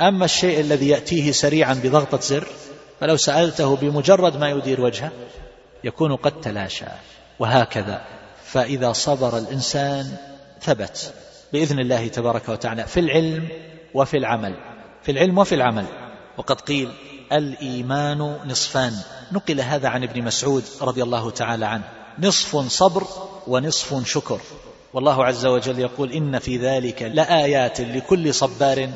أما الشيء الذي يأتيه سريعا بضغطة زر فلو سألته بمجرد ما يدير وجهه يكون قد تلاشى. وهكذا. فإذا صبر الإنسان ثبت. بإذن الله تبارك وتعالى. في العلم وفي العمل. في العلم وفي العمل. وقد قيل الإيمان نصفان. نقل هذا عن ابن مسعود رضي الله تعالى عنه. نصف صبر ونصف شكر. والله عز وجل يقول إن في ذلك لآيات لكل صبار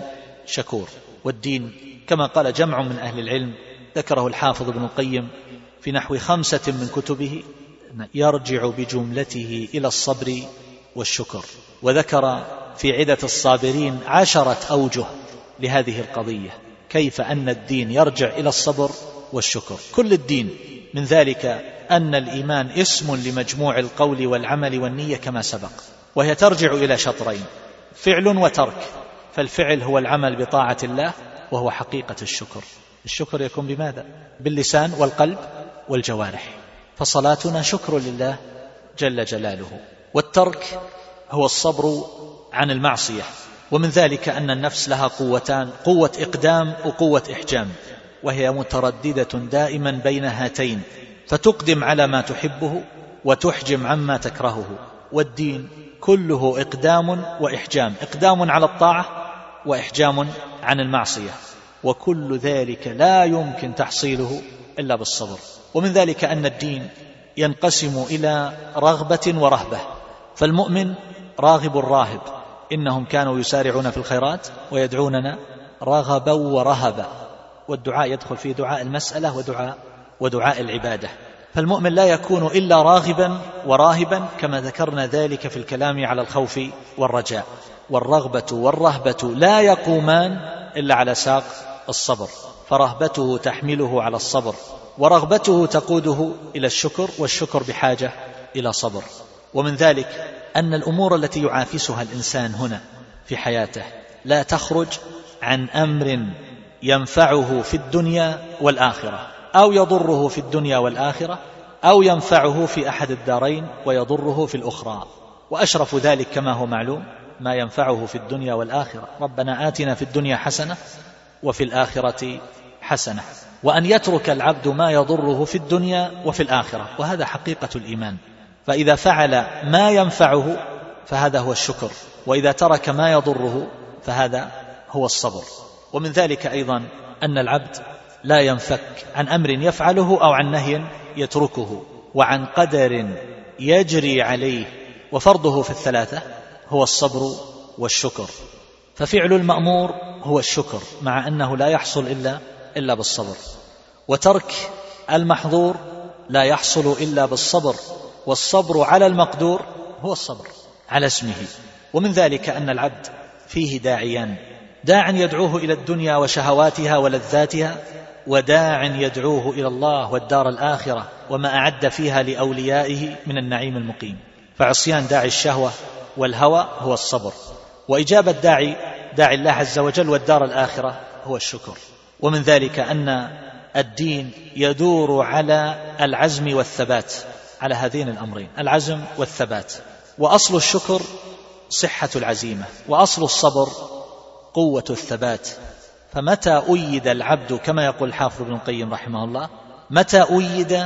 شكور. والدين كما قال جمع من أهل العلم ذكره الحافظ ابن القيم في نحو خمسة من كتبه يرجع بجملته إلى الصبر والشكر. وذكر في عدة الصابرين عشرة أوجه لهذه القضية كيف أن الدين يرجع إلى الصبر والشكر. كل الدين من ذلك أن الإيمان اسم لمجموع القول والعمل والنية كما سبق وهي ترجع إلى شطرين فعل وترك. فالفعل هو العمل بطاعة الله وهو حقيقة الشكر. الشكر يكون بماذا؟ باللسان والقلب والجوارح. فصلاتنا شكر لله جل جلاله. والترك هو الصبر عن المعصية. ومن ذلك أن النفس لها قوتان قوة إقدام وقوة إحجام. وهي مترددة دائما بين هاتين. فتقدم على ما تحبه وتحجم عما تكرهه. والدين كله إقدام وإحجام. إقدام على الطاعة وإحجام عن المعصية. وكل ذلك لا يمكن تحصيله إلا بالصبر. ومن ذلك أن الدين ينقسم إلى رغبة ورهبة. فالمؤمن راغب راهب. إنهم كانوا يسارعون في الخيرات ويدعوننا رغبا ورهبا. والدعاء يدخل في دعاء المسألة ودعاء ودعاء العبادة. فالمؤمن لا يكون إلا راغبا وراهبا كما ذكرنا ذلك في الكلام على الخوف والرجاء. والرغبة والرهبة لا يقومان إلا على ساق الصبر. فرهبته تحمله على الصبر ورغبته تقوده إلى الشكر والشكر بحاجة إلى صبر. ومن ذلك أن الأمور التي يعافسها الإنسان هنا في حياته لا تخرج عن أمر ينفعه في الدنيا والآخرة أو يضره في الدنيا والآخرة أو ينفعه في أحد الدارين ويضره في الأخرى. وأشرف ذلك كما هو معلوم ما ينفعه في الدنيا والآخرة. ربنا آتنا في الدنيا حسنة وفي الآخرة حسنة. وأن يترك العبد ما يضره في الدنيا وفي الآخرة. وهذا حقيقة الإيمان. فإذا فعل ما ينفعه فهذا هو الشكر. وإذا ترك ما يضره فهذا هو الصبر. ومن ذلك أيضا أن العبد لا ينفك عن أمر يفعله أو عن نهي يتركه. وعن قدر يجري عليه. وفرضه في الثلاثة هو الصبر والشكر. ففعل المأمور هو الشكر مع أنه لا يحصل إلا إلا بالصبر. وترك المحظور لا يحصل إلا بالصبر. والصبر على المقدور هو الصبر على اسمه. ومن ذلك أن العبد فيه داعيان. داع يدعوه إلى الدنيا وشهواتها ولذاتها وداع يدعوه إلى الله والدار الآخرة وما أعد فيها لأوليائه من النعيم المقيم. فعصيان داعي الشهوة والهوى هو الصبر. وإجابة داعي داعي الله عز وجل والدار الآخرة هو الشكر. ومن ذلك أن الدين يدور على العزم والثبات على هذين الأمرين العزم والثبات. وأصل الشكر صحة العزيمة وأصل الصبر قوة الثبات. فمتى أيد العبد كما يقول الحافظ ابن القيم رحمه الله متى أيد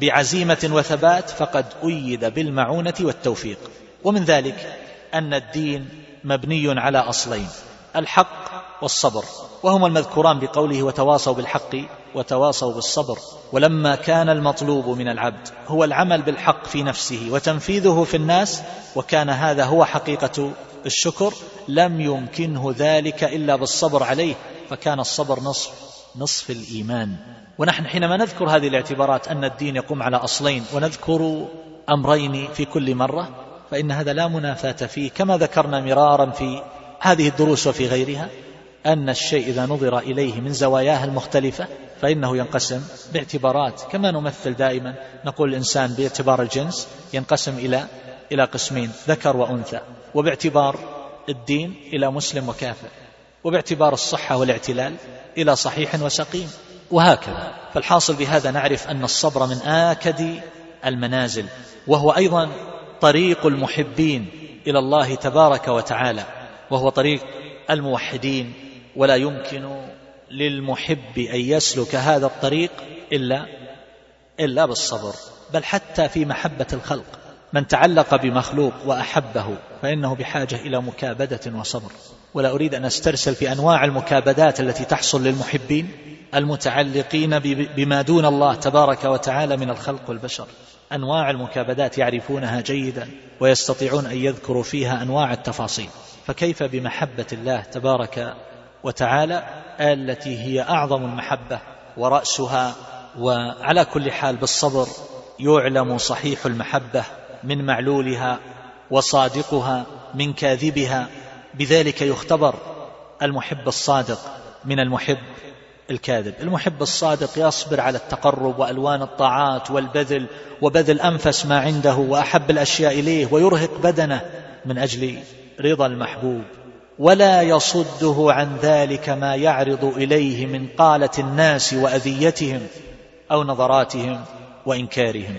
بعزيمة وثبات فقد أيد بالمعونة والتوفيق. ومن ذلك أن الدين مبني على أصلين الحق والصبر وهما المذكوران بقوله وتواصوا بالحق وتواصوا بالصبر ولما كان المطلوب من العبد هو العمل بالحق في نفسه وتنفيذه في الناس وكان هذا هو حقيقة الشكر لم يمكنه ذلك إلا بالصبر عليه فكان الصبر نصف نصف الإيمان. ونحن حينما نذكر هذه الاعتبارات أن الدين يقوم على أصلين ونذكر أمرين في كل مرة فإن هذا لا منافاة فيه كما ذكرنا مرارا في هذه الدروس وفي غيرها أن الشيء إذا نظر إليه من زواياه المختلفة فإنه ينقسم باعتبارات كما نمثل دائما نقول الإنسان باعتبار الجنس ينقسم إلى إلى قسمين ذكر وأنثى وباعتبار الدين إلى مسلم وكافر وباعتبار الصحة والاعتلال إلى صحيح وسقيم وهكذا. فالحاصل بهذا نعرف أن الصبر من آكد المنازل وهو أيضا طريق المحبين إلى الله تبارك وتعالى وهو طريق الموحدين ولا يمكن للمحب أن يسلك هذا الطريق إلا إلا بالصبر بل حتى في محبة الخلق. من تعلق بمخلوق وأحبه فإنه بحاجة إلى مكابدة وصبر. ولا أريد أن أسترسل في أنواع المكابدات التي تحصل للمحبين المتعلقين بما دون الله تبارك وتعالى من الخلق والبشر. أنواع المكابدات يعرفونها جيدا ويستطيعون أن يذكروا فيها أنواع التفاصيل. فكيف بمحبة الله تبارك وتعالى التي هي أعظم المحبة ورأسها وعلى كل حال بالصبر يعلم صحيح المحبة من معلولها وصادقها من كاذبها. بذلك يختبر المحب الصادق من المحب الكاذب. المحب الصادق يصبر على التقرب وألوان الطاعات والبذل وبذل أنفس ما عنده وأحب الأشياء إليه ويرهق بدنه من أجل رضا المحبوب. ولا يصده عن ذلك ما يعرض إليه من قالة الناس وأذيتهم أو نظراتهم وإنكارهم.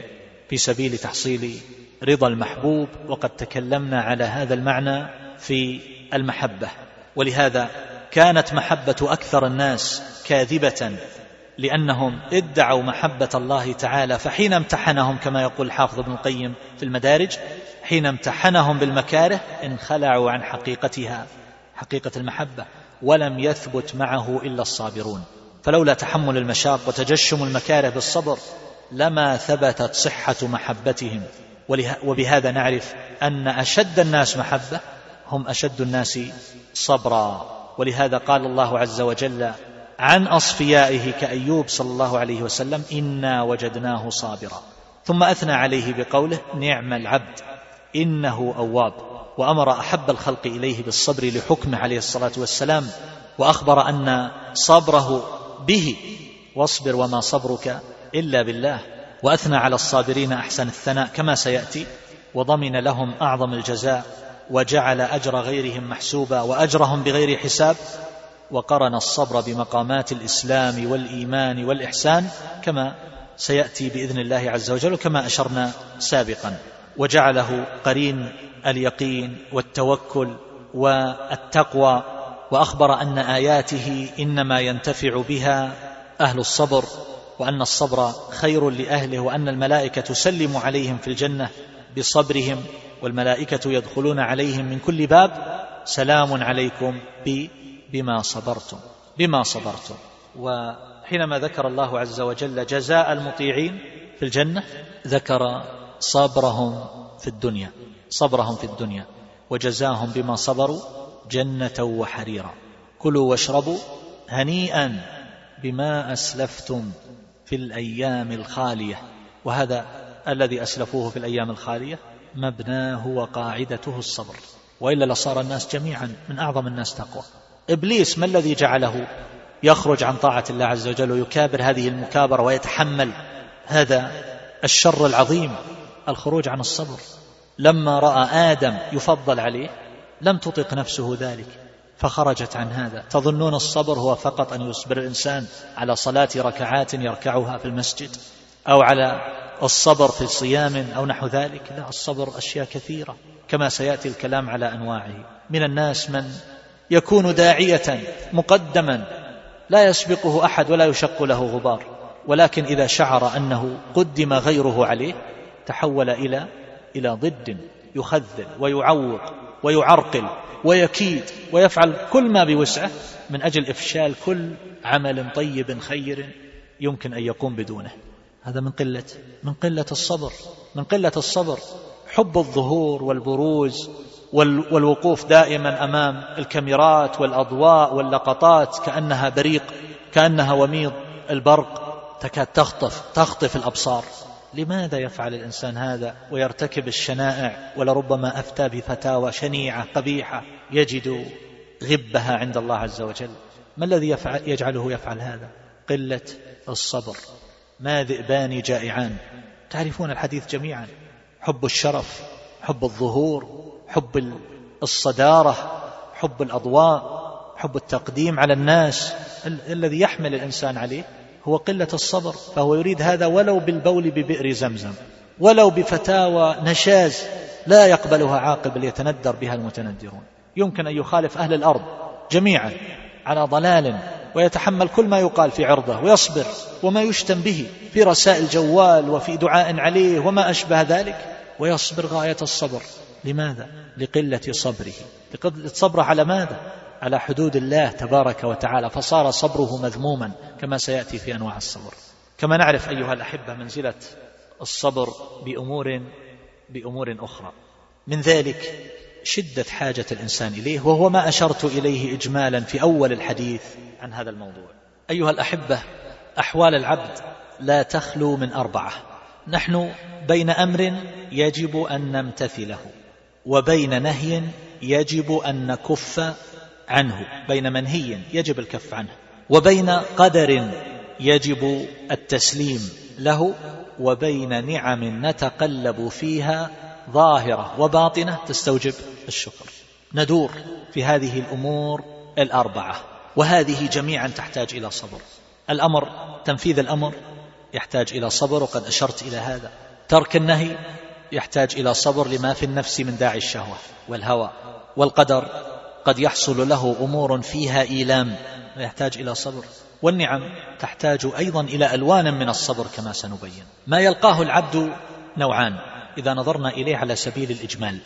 في سبيل تحصيل رضا المحبوب وقد تكلمنا على هذا المعنى في المحبة. ولهذا كانت محبة أكثر الناس كاذبة لأنهم ادعوا محبة الله تعالى فحين امتحنهم كما يقول الحافظ ابن القيم في المدارج حين امتحنهم بالمكاره انخلعوا عن حقيقتها حقيقة المحبة ولم يثبت معه إلا الصابرون. فلولا تحمل المشاق وتجشم المكاره بالصبر لما ثبتت صحة محبتهم. وبهذا نعرف أن أشد الناس محبة هم أشد الناس صبرا. ولهذا قال الله عز وجل عن أصفيائه كأيوب صلى الله عليه وسلم إنا وجدناه صابرا. ثم أثنى عليه بقوله نعم العبد إنه أواب. وأمر أحب الخلق إليه بالصبر لحكمه عليه الصلاة والسلام وأخبر أن صبره به واصبر وما صبرك إلا بالله. وأثنى على الصابرين أحسن الثناء كما سيأتي وضمن لهم أعظم الجزاء وجعل أجر غيرهم محسوبا وأجرهم بغير حساب وقرن الصبر بمقامات الإسلام والإيمان والإحسان كما سيأتي بإذن الله عز وجل كما أشرنا سابقا. وجعله قرين اليقين والتوكل والتقوى وأخبر أن آياته إنما ينتفع بها أهل الصبر وأن الصبر خير لأهله وأن الملائكة تسلم عليهم في الجنة بصبرهم والملائكة يدخلون عليهم من كل باب سلام عليكم بما صبرتم بما صبرتم. وحينما ذكر الله عز وجل جزاء المطيعين في الجنة ذكر صبرهم في الدنيا صبرهم في الدنيا وجزاهم بما صبروا جنة وحريرا. كلوا واشربوا هنيئا بما أسلفتم في الأيام الخالية. وهذا الذي أسلفوه في الأيام الخالية مبناه وقاعدته الصبر. وإلا لصار الناس جميعا من أعظم الناس تقوى. إبليس ما الذي جعله؟ يخرج عن طاعة الله عز وجل ويكابر هذه المكابرة ويتحمل هذا الشر العظيم الخروج عن الصبر. لما رأى آدم يفضل عليه لم تطق نفسه ذلك فخرجت عن هذا. تظنون الصبر هو فقط أن يصبر الإنسان على صلاة ركعات يركعها في المسجد أو على الصبر في صيام أو نحو ذلك. لا الصبر أشياء كثيرة كما سيأتي الكلام على أنواعه. من الناس من يكون داعية مقدما لا يسبقه أحد ولا يشق له غبار. ولكن إذا شعر أنه قدم غيره عليه تحول إلى إلى ضد يخذل ويعوق ويعرقل ويكيد ويفعل كل ما بوسعه من أجل إفشال كل عمل طيب خير يمكن أن يقوم بدونه. هذا من قلة من قلة الصبر من قلة الصبر. حب الظهور والبروز والوقوف دائما أمام الكاميرات والأضواء واللقطات كأنها بريق كأنها وميض. البرق تكاد تخطف تخطف الأبصار. لماذا يفعل الإنسان هذا ويرتكب الشنائع ولربما أفتى بفتاوى شنيعة قبيحة يجد غبها عند الله عز وجل؟ ما الذي يفعل يجعله يفعل هذا؟ قلة الصبر. ما ذئبان جائعان. تعرفون الحديث جميعا. حب الشرف حب الظهور حب الصدارة حب الأضواء حب التقديم على الناس. الذي يحمل الإنسان عليه هو قلة الصبر فهو يريد هذا ولو بالبول ببئر زمزم ولو بفتاوى نشاز لا يقبلها عاقل بل يتندر بها المتندرون. يمكن أن يخالف أهل الأرض جميعا على ضلال ويتحمل كل ما يقال في عرضه ويصبر وما يشتم به في رسائل جوال وفي دعاء عليه وما أشبه ذلك ويصبر غاية الصبر. لماذا؟ لقلة صبره. لقلة صبره على ماذا؟ على حدود الله تبارك وتعالى. فصار صبره مذموما كما سيأتي في أنواع الصبر. كما نعرف أيها الأحبة منزلة الصبر بأمور بأمور أخرى. من ذلك شدة حاجة الإنسان إليه وهو ما أشرت إليه إجمالا في أول الحديث عن هذا الموضوع. أيها الأحبة أحوال العبد لا تخلو من أربعة. نحن بين أمر يجب أن نمتثله وبين نهي يجب أن نكف عنه بين منهي يجب الكف عنه وبين قدر يجب التسليم له وبين نعم نتقلب فيها ظاهرة وباطنة تستوجب الشكر. ندور في هذه الأمور الأربعة وهذه جميعا تحتاج إلى صبر. الأمر تنفيذ الأمر يحتاج إلى صبر وقد أشرت إلى هذا. ترك النهي يحتاج إلى صبر لما في النفس من داعي الشهوة والهوى والقدر. قد يحصل له أمور فيها إيلام ويحتاج إلى صبر. والنعم تحتاج أيضا إلى ألوان من الصبر كما سنبين. ما يلقاه العبد نوعان. إذا نظرنا إليه على سبيل الإجمال.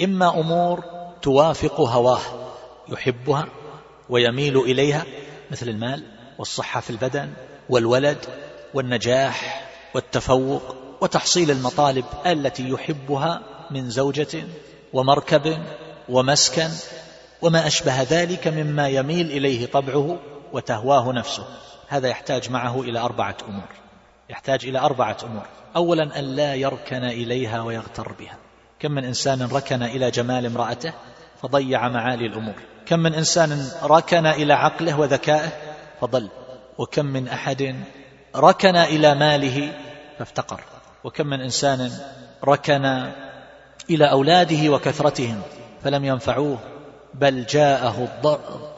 إما أمور توافق هواه يحبها ويميل إليها مثل المال والصحة في البدن والولد والنجاح والتفوق وتحصيل المطالب التي يحبها من زوجة ومركب ومسكن وما أشبه ذلك مما يميل إليه طبعه وتهواه نفسه. هذا يحتاج معه إلى أربعة أمور. يحتاج إلى أربعة أمور. أولا أن لا يركن إليها ويغتر بها. كم من إنسان ركن إلى جمال امرأته فضيع معالي الأمور. كم من إنسان ركن إلى عقله وذكائه فضل. وكم من أحد ركن إلى ماله فافتقر. وكم من إنسان ركن إلى أولاده وكثرتهم فلم ينفعوه بل جاءه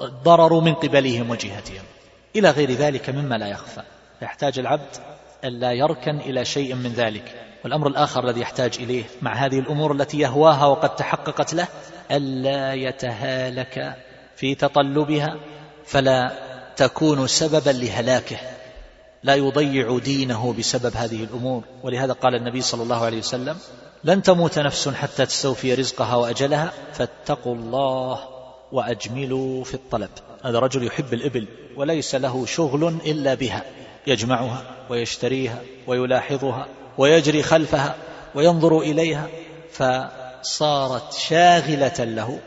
الضرر من قبلهم وجهتهم. إلى غير ذلك مما لا يخفى. يحتاج العبد أن لا يركن إلى شيء من ذلك. والأمر الآخر الذي يحتاج إليه مع هذه الأمور التي يهواها وقد تحققت له ألا يتهالك في تطلبها فلا تكون سببا لهلاكه. لا يضيع دينه بسبب هذه الأمور. ولهذا قال النبي صلى الله عليه وسلم لن تموت نفس حتى تستوفي رزقها وأجلها فاتقوا الله وأجملوا في الطلب. هذا رجل يحب الإبل وليس له شغل إلا بها. يجمعها ويشتريها ويلاحظها ويجري خلفها وينظر إليها فصارت شاغلة له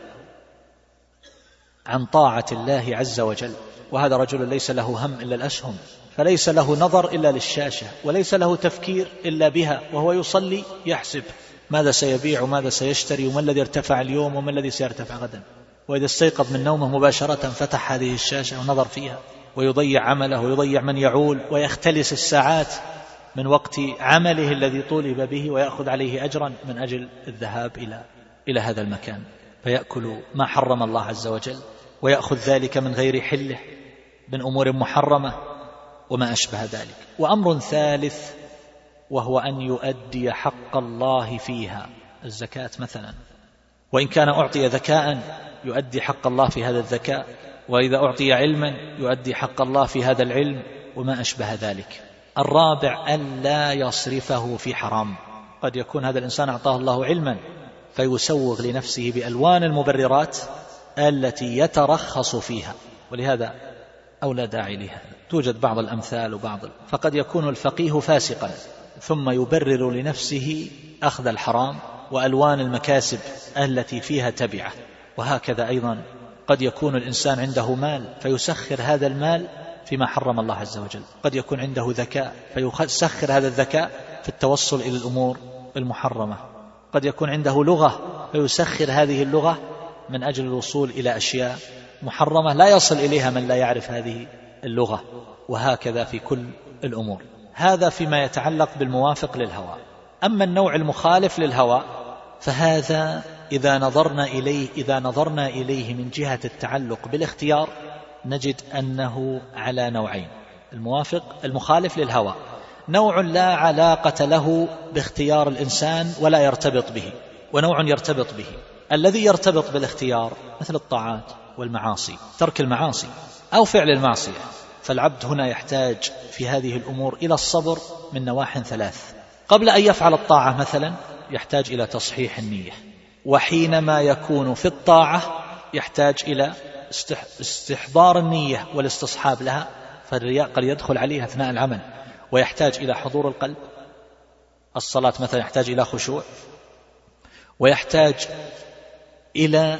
عن طاعة الله عز وجل. وهذا رجل ليس له هم إلا الأسهم فليس له نظر إلا للشاشة وليس له تفكير إلا بها وهو يصلي يحسب ماذا سيبيع وماذا سيشتري وما الذي ارتفع اليوم وما الذي سيرتفع غدا. وإذا استيقظ من نومه مباشرة فتح هذه الشاشة ونظر فيها. ويضيع عمله ويضيع من يعول ويختلس الساعات من وقت عمله الذي طولب به ويأخذ عليه أجرا من أجل الذهاب إلى إلى هذا المكان. فيأكل ما حرم الله عز وجل ويأخذ ذلك من غير حله من أمور محرمة وما أشبه ذلك. وأمر ثالث وهو أن يؤدي حق الله فيها الزكاة مثلا. وإن كان أعطي ذكاء يؤدي حق الله في هذا الذكاء. وإذا أعطي علما يؤدي حق الله في هذا العلم وما أشبه ذلك. الرابع ألا يصرفه في حرام. قد يكون هذا الإنسان أعطاه الله علما فيسوغ لنفسه بألوان المبررات التي يترخص فيها. ولهذا أو لا داعي لها. توجد بعض الأمثال وبعض فقد يكون الفقيه فاسقا. ثم يبرر لنفسه أخذ الحرام وألوان المكاسب التي فيها تبعة. وهكذا أيضا قد يكون الإنسان عنده مال فيسخر هذا المال فيما حرم الله عز وجل. قد يكون عنده ذكاء فيسخر هذا الذكاء في التوصل إلى الأمور المحرمة. قد يكون عنده لغة فيسخر هذه اللغة من أجل الوصول إلى أشياء محرمة لا يصل إليها من لا يعرف هذه اللغة. وهكذا في كل الأمور. هذا فيما يتعلق بالموافق للهوى. أما النوع المخالف للهوى فهذا إذا نظرنا إليه إذا نظرنا إليه من جهة التعلق بالاختيار نجد أنه على نوعين. الموافق المخالف للهوى. نوع لا علاقة له باختيار الإنسان ولا يرتبط به ونوع يرتبط به. الذي يرتبط بالاختيار مثل الطاعات والمعاصي ترك المعاصي أو فعل المعصية. فالعبد هنا يحتاج في هذه الأمور إلى الصبر من نواح ثلاث. قبل أن يفعل الطاعة مثلا يحتاج إلى تصحيح النية. وحينما يكون في الطاعة يحتاج إلى استحضار النية والاستصحاب لها فالرياء قد يدخل عليه أثناء العمل ويحتاج إلى حضور القلب. الصلاة مثلا يحتاج إلى خشوع ويحتاج إلى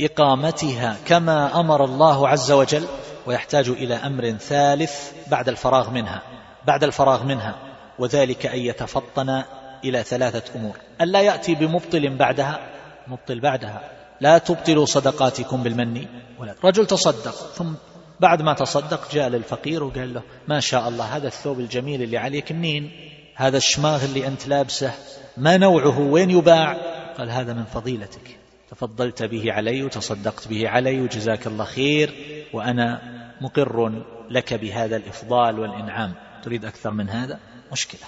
إقامتها كما أمر الله عز وجل ويحتاج إلى أمر ثالث بعد الفراغ منها بعد الفراغ منها وذلك أن يتفطن إلى ثلاثة أمور. ألا يأتي بمبطل بعدها؟ مبطل بعدها. لا تبطلوا صدقاتكم بالمن. ولا. رجل تصدق ثم بعد ما تصدق جاء للفقير وقال له ما شاء الله هذا الثوب الجميل اللي عليك منين؟ هذا الشماغ اللي أنت لابسه ما نوعه؟ وين يباع؟ قال هذا من فضيلتك. تفضلت به علي وتصدقت به علي وجزاك الله خير وأنا مقر لك بهذا الإفضال والإنعام. تريد أكثر من هذا؟ مشكلة.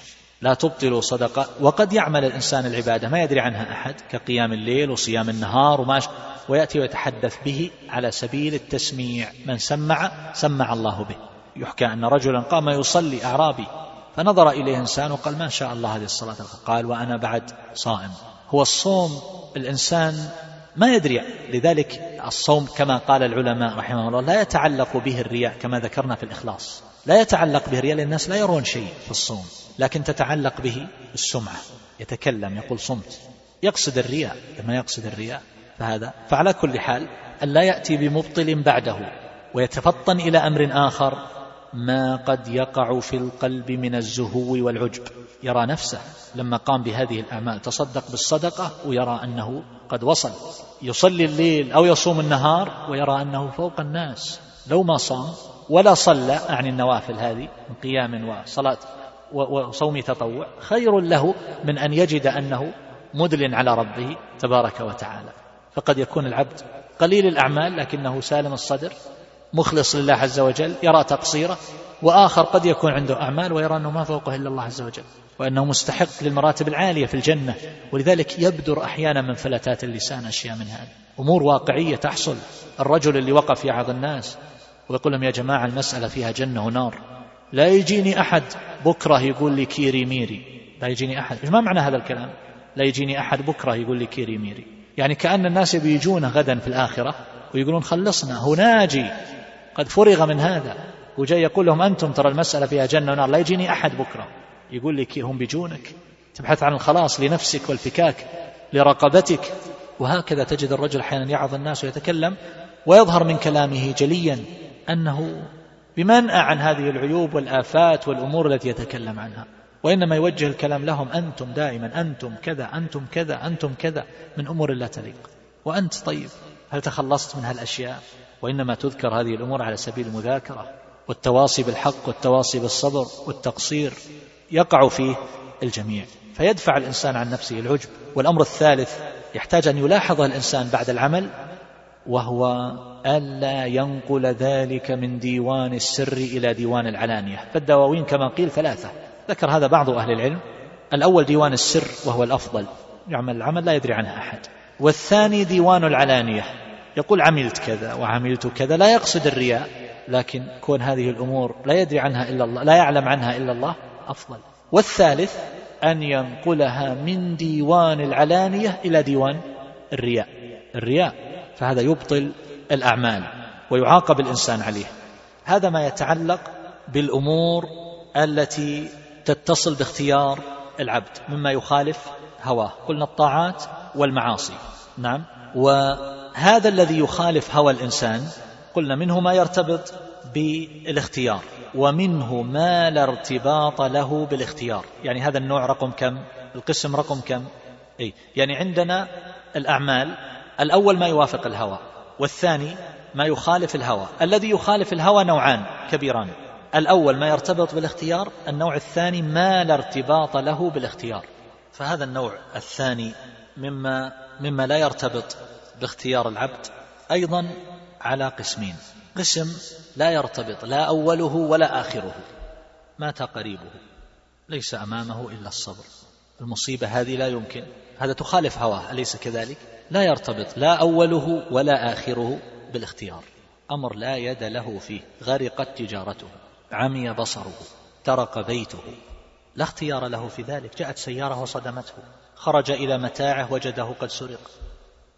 لا تبطلوا صدقة. وقد يعمل الإنسان العبادة ما يدري عنها أحد كقيام الليل وصيام النهار وما ويأتي ويتحدث به على سبيل التسميع. من سمع سمع الله به. يحكى أن رجلا قام يصلي أعرابي فنظر إليه إنسان وقال ما شاء الله هذه الصلاة. قال وأنا بعد صائم. هو الصوم الإنسان ما يدري لذلك الصوم كما قال العلماء رحمه الله لا يتعلق به الرياء كما ذكرنا في الإخلاص. لا يتعلق به لأن الناس لا يرون شيء في الصوم لكن تتعلق به السمعة. يتكلم يقول صمت. يقصد الرياء لما يقصد الرياء؟ فهذا فعلى كل حال أن لا يأتي بمبطل بعده ويتفطن إلى أمر آخر ما قد يقع في القلب من الزهو والعجب. يرى نفسه لما قام بهذه الأعمال تصدق بالصدقة ويرى أنه قد وصل. يصلي الليل أو يصوم النهار ويرى أنه فوق الناس. لو ما صام ولا صلى أعني النوافل هذه من قيام وصلاة وصوم تطوع خير له من أن يجد أنه مدل على ربه تبارك وتعالى. فقد يكون العبد قليل الأعمال لكنه سالم الصدر مخلص لله عز وجل يرى تقصيره وآخر قد يكون عنده أعمال ويرى أنه ما فوقه إلا الله عز وجل وأنه مستحق للمراتب العالية في الجنة. ولذلك يبدر أحيانا من فلتات اللسان أشياء من هذا أمور واقعية تحصل. الرجل اللي وقف يعظ الناس ويقول لهم يا جماعة المسألة فيها جنة ونار. لا يجيني أحد بكرة يقول لي كيري ميري. لا يجيني أحد. ما معنى هذا الكلام؟ لا يجيني أحد بكرة يقول لي كيري ميري. يعني كأن الناس بيجون غدا في الآخرة ويقولون خلصنا هو ناجي. قد فرغ من هذا. وجاي يقول لهم أنتم ترى المسألة فيها جنة ونار. لا يجيني أحد بكرة يقول لك هم بيجونك. تبحث عن الخلاص لنفسك والفكاك لرقبتك. وهكذا تجد الرجل أحيانا يعظ الناس ويتكلم ويظهر من كلامه جليا. أنه بمنأى عن هذه العيوب والآفات والأمور التي يتكلم عنها. وإنما يوجه الكلام لهم أنتم دائما أنتم كذا أنتم كذا أنتم كذا من أمور لا تليق. وأنت طيب. هل تخلصت من هالأشياء؟ وإنما تذكر هذه الأمور على سبيل المذاكرة. والتواصي بالحق والتواصي بالصبر والتقصير يقع فيه الجميع. فيدفع الإنسان عن نفسه العجب. والأمر الثالث يحتاج أن يلاحظه الإنسان بعد العمل وهو ألا ينقل ذلك من ديوان السر إلى ديوان العلانية. فالدواوين كما قيل ثلاثة. ذكر هذا بعض أهل العلم. الأول ديوان السر وهو الأفضل. يعمل العمل لا يدري عنه أحد. والثاني ديوان العلانية. يقول عملت كذا وعملت كذا. لا يقصد الرياء. لكن كون هذه الأمور لا يدري عنها إلا الله لا يعلم عنها إلا الله أفضل. والثالث أن ينقلها من ديوان العلانية إلى ديوان الرياء. الرياء. فهذا يبطل الأعمال ويعاقب الإنسان عليه. هذا ما يتعلق بالأمور التي تتصل باختيار العبد مما يخالف هواه. قلنا الطاعات والمعاصي. نعم. وهذا الذي يخالف هوى الإنسان قلنا منه ما يرتبط بالاختيار ومنه ما لا ارتباط له بالاختيار. يعني هذا النوع رقم كم؟ القسم رقم كم؟ أي يعني عندنا الأعمال الأول ما يوافق الهوى. والثاني ما يخالف الهوى. الذي يخالف الهوى نوعان كبيران. الأول ما يرتبط بالاختيار النوع الثاني ما لا ارتباط له بالاختيار. فهذا النوع الثاني مما مما لا يرتبط باختيار العبد أيضا على قسمين. قسم لا يرتبط لا أوله ولا آخره. مات قريبه ليس أمامه إلا الصبر. المصيبة هذه لا يمكن. هذا تخالف هواه أليس كذلك؟ لا يرتبط لا أوله ولا آخره بالاختيار. أمر لا يد له فيه غرقت تجارته عمي بصره ترك بيته. لا اختيار له في ذلك جاءت سيارة وصدمته. خرج إلى متاعه وجده قد سرق.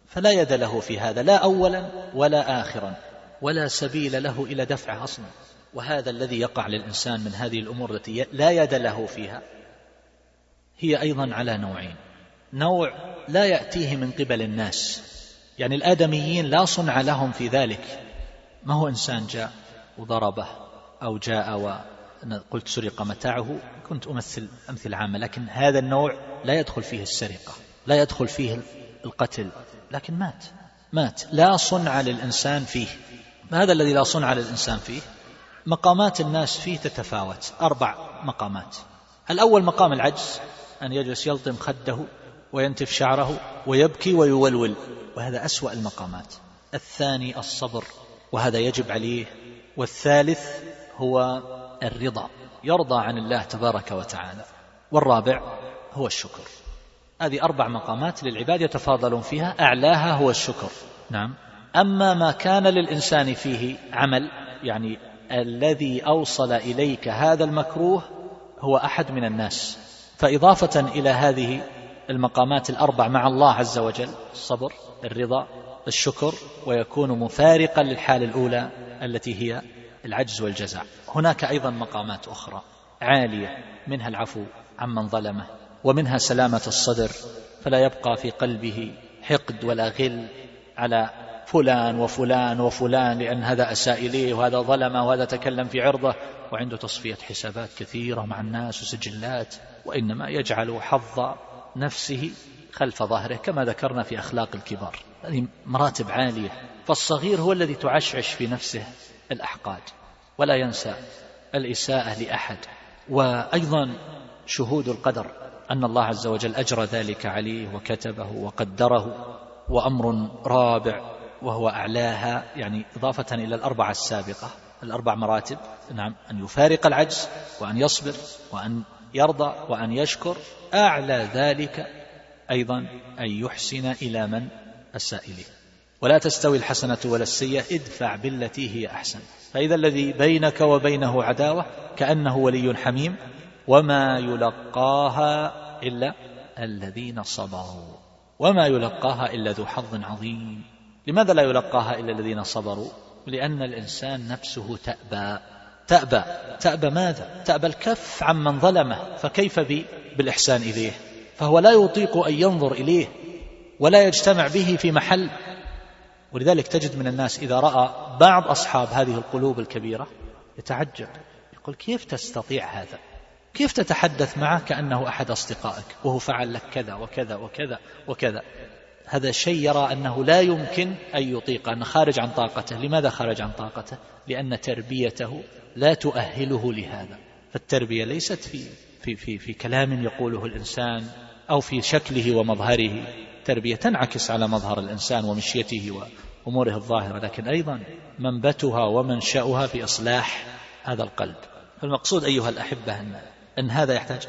فلا يد له في هذا لا أولا ولا آخرا ولا سبيل له إلى دفعه أصلا. وهذا الذي يقع للإنسان من هذه الأمور التي لا يد له فيها هي أيضا على نوعين. نوع لا يأتيه من قبل الناس. يعني الآدميين لا صنع لهم في ذلك. ما هو إنسان جاء وضربه أو جاء وقلت سرق متاعه كنت أمثل أمثلة عامة لكن هذا النوع لا يدخل فيه السرقة لا يدخل فيه القتل. لكن مات مات. لا صنع للإنسان فيه. هذا الذي لا صنع للإنسان فيه؟ مقامات الناس فيه تتفاوت أربع مقامات. الأول مقام العجز أن يجلس يلطم خده وينتف شعره ويبكي ويولول. وهذا أسوأ المقامات. الثاني الصبر وهذا يجب عليه. والثالث هو الرضا يرضى عن الله تبارك وتعالى. والرابع هو الشكر. هذه أربع مقامات للعباد يتفاضلون فيها. أعلاها هو الشكر. نعم. أما ما كان للإنسان فيه عمل يعني الذي أوصل إليك هذا المكروه هو أحد من الناس. فإضافة إلى هذه المقامات الأربع مع الله عز وجل. الصبر الرضا الشكر ويكون مفارقا للحال الأولى التي هي العجز والجزع. هناك أيضا مقامات أخرى عالية منها العفو عمن ظلمه ومنها سلامة الصدر. فلا يبقى في قلبه حقد ولا غل على فلان وفلان وفلان لأن هذا أساء إليه وهذا ظلمه وهذا تكلم في عرضه وعنده تصفية حسابات كثيرة مع الناس وسجلات وإنما يجعل حظ نفسه خلف ظهره كما ذكرنا في أخلاق الكبار. هذه مراتب عالية. فالصغير هو الذي تعشعش في نفسه الأحقاد ولا ينسى الإساءة لأحد. وأيضا شهود القدر أن الله عز وجل أجرى ذلك عليه وكتبه وقدره وأمر رابع وهو أعلاها يعني إضافة إلى الأربعة السابقة. الأربع مراتب نعم أن يفارق العجز وأن يصبر وأن يرضى وأن يشكر أعلى ذلك أيضا أن يحسن إلى من السائلين ولا تستوي الحسنة ولا السيئة ادفع بالتي هي أحسن. فإذا الذي بينك وبينه عداوة كأنه ولي حميم وما يلقاها إلا الذين صبروا. وما يلقاها إلا ذو حظ عظيم. لماذا لا يلقاها إلا الذين صبروا؟ لأن الإنسان نفسه تأبى. تأبى. تأبى ماذا؟ تأبى الكف عمن ظلمه فكيف بالإحسان إليه. فهو لا يطيق أن ينظر إليه ولا يجتمع به في محل. ولذلك تجد من الناس إذا رأى بعض أصحاب هذه القلوب الكبيرة يتعجب يقول كيف تستطيع هذا؟ كيف تتحدث معه كأنه أحد أصدقائك؟ وهو فعل لك كذا وكذا وكذا وكذا. هذا شيء يرى أنه لا يمكن أن يطيق أنه خارج عن طاقته. لماذا خرج عن طاقته؟ لأن تربيته لا تؤهله لهذا. فالتربية ليست في, في, في, في كلام يقوله الإنسان أو في شكله ومظهره. تربية تنعكس على مظهر الإنسان ومشيته وأموره الظاهرة لكن أيضا منبتها ومنشأها في إصلاح هذا القلب. فالمقصود أيها الأحبة أن, أن هذا يحتاج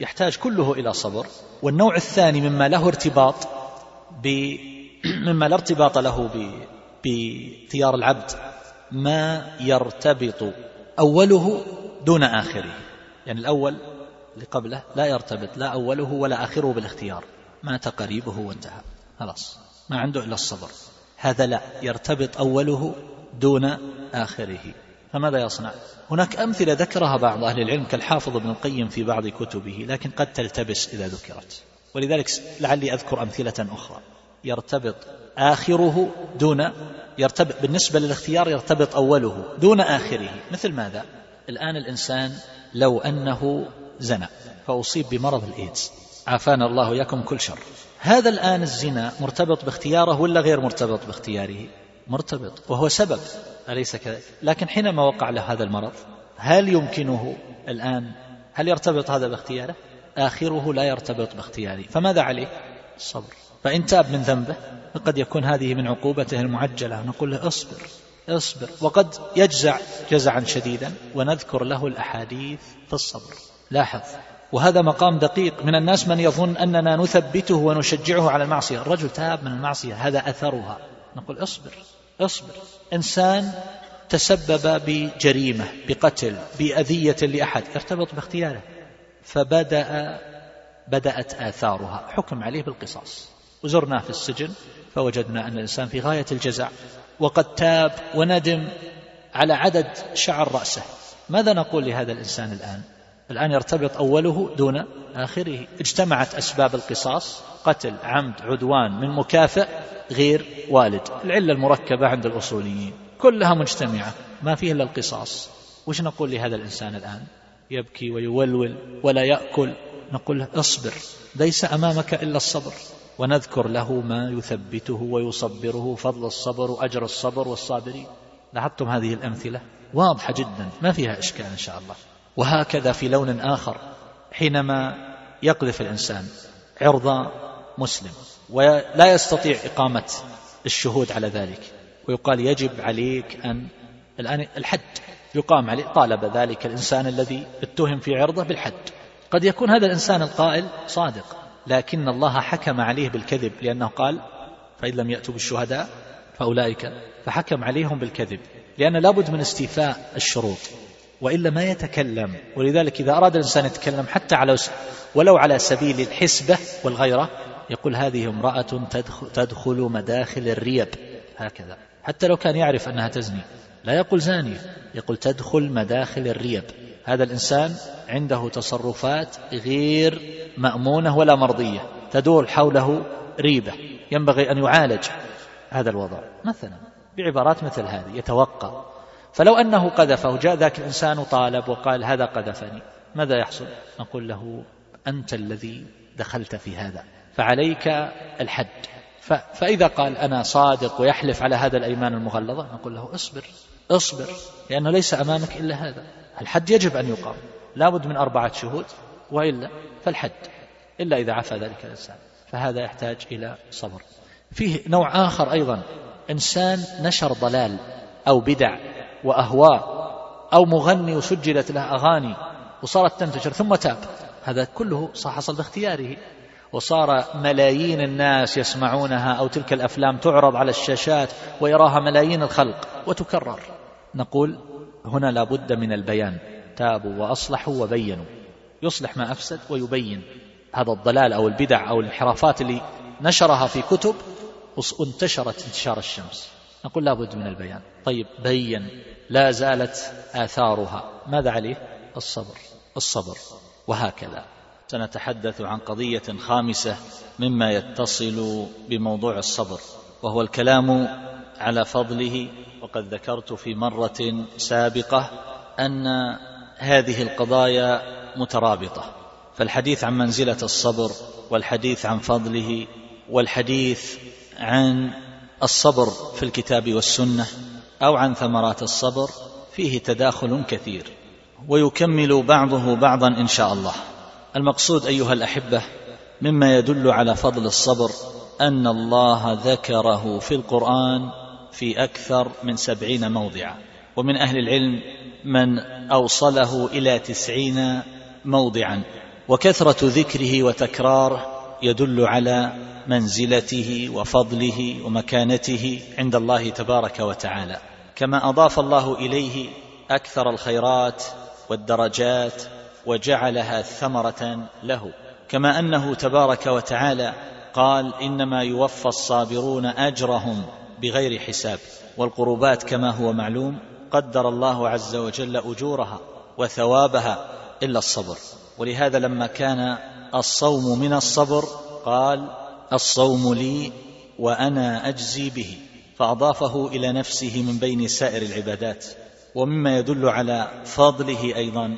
يحتاج كله إلى صبر. والنوع الثاني مما له ارتباط ب مما لا ارتباط له باختيار العبد ما يرتبط أوله دون آخره. يعني الأول اللي قبله لا يرتبط لا أوله ولا آخره بالاختيار. مات قريبه وانتهى. خلاص. ما عنده إلا الصبر. هذا لا. يرتبط أوله دون آخره. فماذا يصنع؟ هناك أمثلة ذكرها بعض أهل العلم كالحافظ ابن القيم في بعض كتبه لكن قد تلتبس إذا ذكرت. ولذلك لعلي أذكر أمثلة أخرى. يرتبط آخره دون يرتبط بالنسبة للاختيار يرتبط أوله دون آخره. مثل ماذا؟ الآن الإنسان لو أنه زنى فأصيب بمرض الإيدز. عافانا الله إياكم كل شر. هذا الآن الزنا مرتبط باختياره ولا غير مرتبط باختياره؟ مرتبط وهو سبب. أليس كذلك لكن حينما وقع له هذا المرض هل يمكنه الآن؟ هل يرتبط هذا باختياره؟ آخره لا يرتبط باختياره. فماذا عليه؟ الصبر فإن تاب من ذنبه فقد يكون هذه من عقوبته المعجلة. نقول له اصبر اصبر. وقد يجزع جزعا شديدا ونذكر له الأحاديث في الصبر. لاحظ. وهذا مقام دقيق. من الناس من يظن أننا نثبته ونشجعه على المعصية. الرجل تاب من المعصية. هذا أثرها. نقول اصبر اصبر. إنسان تسبب بجريمة بقتل بأذية لأحد. ارتبط باختياره. فبدأ بدأت آثارها. حكم عليه بالقصاص. وزرناه في السجن. فوجدنا أن الإنسان في غاية الجزع وقد تاب وندم على عدد شعر رأسه. ماذا نقول لهذا الإنسان الآن؟ الآن يرتبط أوله دون آخره. اجتمعت أسباب القصاص قتل عمد عدوان من مكافئ غير والد. العلة المركبة عند الأصوليين كلها مجتمعة ما فيه إلا القصاص. وش نقول لهذا الإنسان الآن؟ يبكي ويولول ولا يأكل. نقول له اصبر ليس أمامك إلا الصبر. ونذكر له ما يثبته ويصبره فضل الصبر وأجر الصبر والصابرين. لاحظتم هذه الأمثلة؟ واضحة جدا ما فيها إشكال إن شاء الله. وهكذا في لون آخر حينما يقذف الإنسان عرض مسلم ولا يستطيع إقامة الشهود على ذلك ويقال يجب عليك أن الآن الحد يقام عليه طالب ذلك الإنسان الذي اتهم في عرضه بالحد. قد يكون هذا الإنسان القائل صادق. لكن الله حكم عليه بالكذب لأنه قال فإن لم يأتوا بالشهداء فأولئك فحكم عليهم بالكذب لأن لابد من استيفاء الشروط وإلا ما يتكلم ولذلك إذا أراد الإنسان يتكلم حتى على ولو على سبيل الحسبة والغيرة يقول هذه امرأة تدخل مداخل الريب هكذا حتى لو كان يعرف أنها تزني لا يقول زانية يقول تدخل مداخل الريب. هذا الإنسان عنده تصرفات غير مأمونة ولا مرضية تدور حوله ريبة ينبغي أن يعالج هذا الوضع. مثلا بعبارات مثل هذه يتوقع. فلو أنه قذفه جاء ذاك الإنسان طالب وقال هذا قذفني ماذا يحصل؟ نقول له أنت الذي دخلت في هذا فعليك الحد. فإذا قال أنا صادق ويحلف على هذا الأيمان المغلظة نقول له اصبر اصبر لأنه ليس أمامك إلا هذا. الحد يجب أن يقام. لابد من أربعة شهود وإلا فالحد إلا إذا عفى ذلك الإنسان. فهذا يحتاج إلى صبر. فيه نوع آخر أيضا. إنسان نشر ضلال أو بدع وأهواء أو مغني وسجلت له أغاني وصارت تنتشر ثم تاب. هذا كله حصل باختياره. وصار ملايين الناس يسمعونها أو تلك الأفلام تعرض على الشاشات ويراها ملايين الخلق وتكرر. نقول هنا لابد من البيان. تابوا وأصلحوا وبينوا. يصلح ما أفسد ويبين. هذا الضلال أو البدع أو الانحرافات اللي نشرها في كتب وانتشرت انتشار الشمس. نقول لابد من البيان. طيب بين. لا زالت آثارها. ماذا عليه؟ الصبر. الصبر. وهكذا. سنتحدث عن قضية خامسة مما يتصل بموضوع الصبر وهو الكلام على فضله وقد ذكرت في مرة سابقة أن هذه القضايا مترابطة فالحديث عن منزلة الصبر والحديث عن فضله والحديث عن الصبر في الكتاب والسنة أو عن ثمرات الصبر فيه تداخل كثير ويكمل بعضه بعضا إن شاء الله. المقصود أيها الأحبة مما يدل على فضل الصبر أن الله ذكره في القرآن في أكثر من سبعين موضعا. ومن أهل العلم من أوصله إلى تسعين موضعا. وكثرة ذكره وتكراره يدل على منزلته وفضله ومكانته عند الله تبارك وتعالى. كما أضاف الله إليه أكثر الخيرات والدرجات وجعلها ثمرة له. كما أنه تبارك وتعالى قال إنما يوفى الصابرون أجرهم بغير حساب والقربات كما هو معلوم قدر الله عز وجل أجورها وثوابها إلا الصبر. ولهذا لما كان الصوم من الصبر قال الصوم لي وأنا أجزي به. فأضافه إلى نفسه من بين سائر العبادات. ومما يدل على فضله أيضا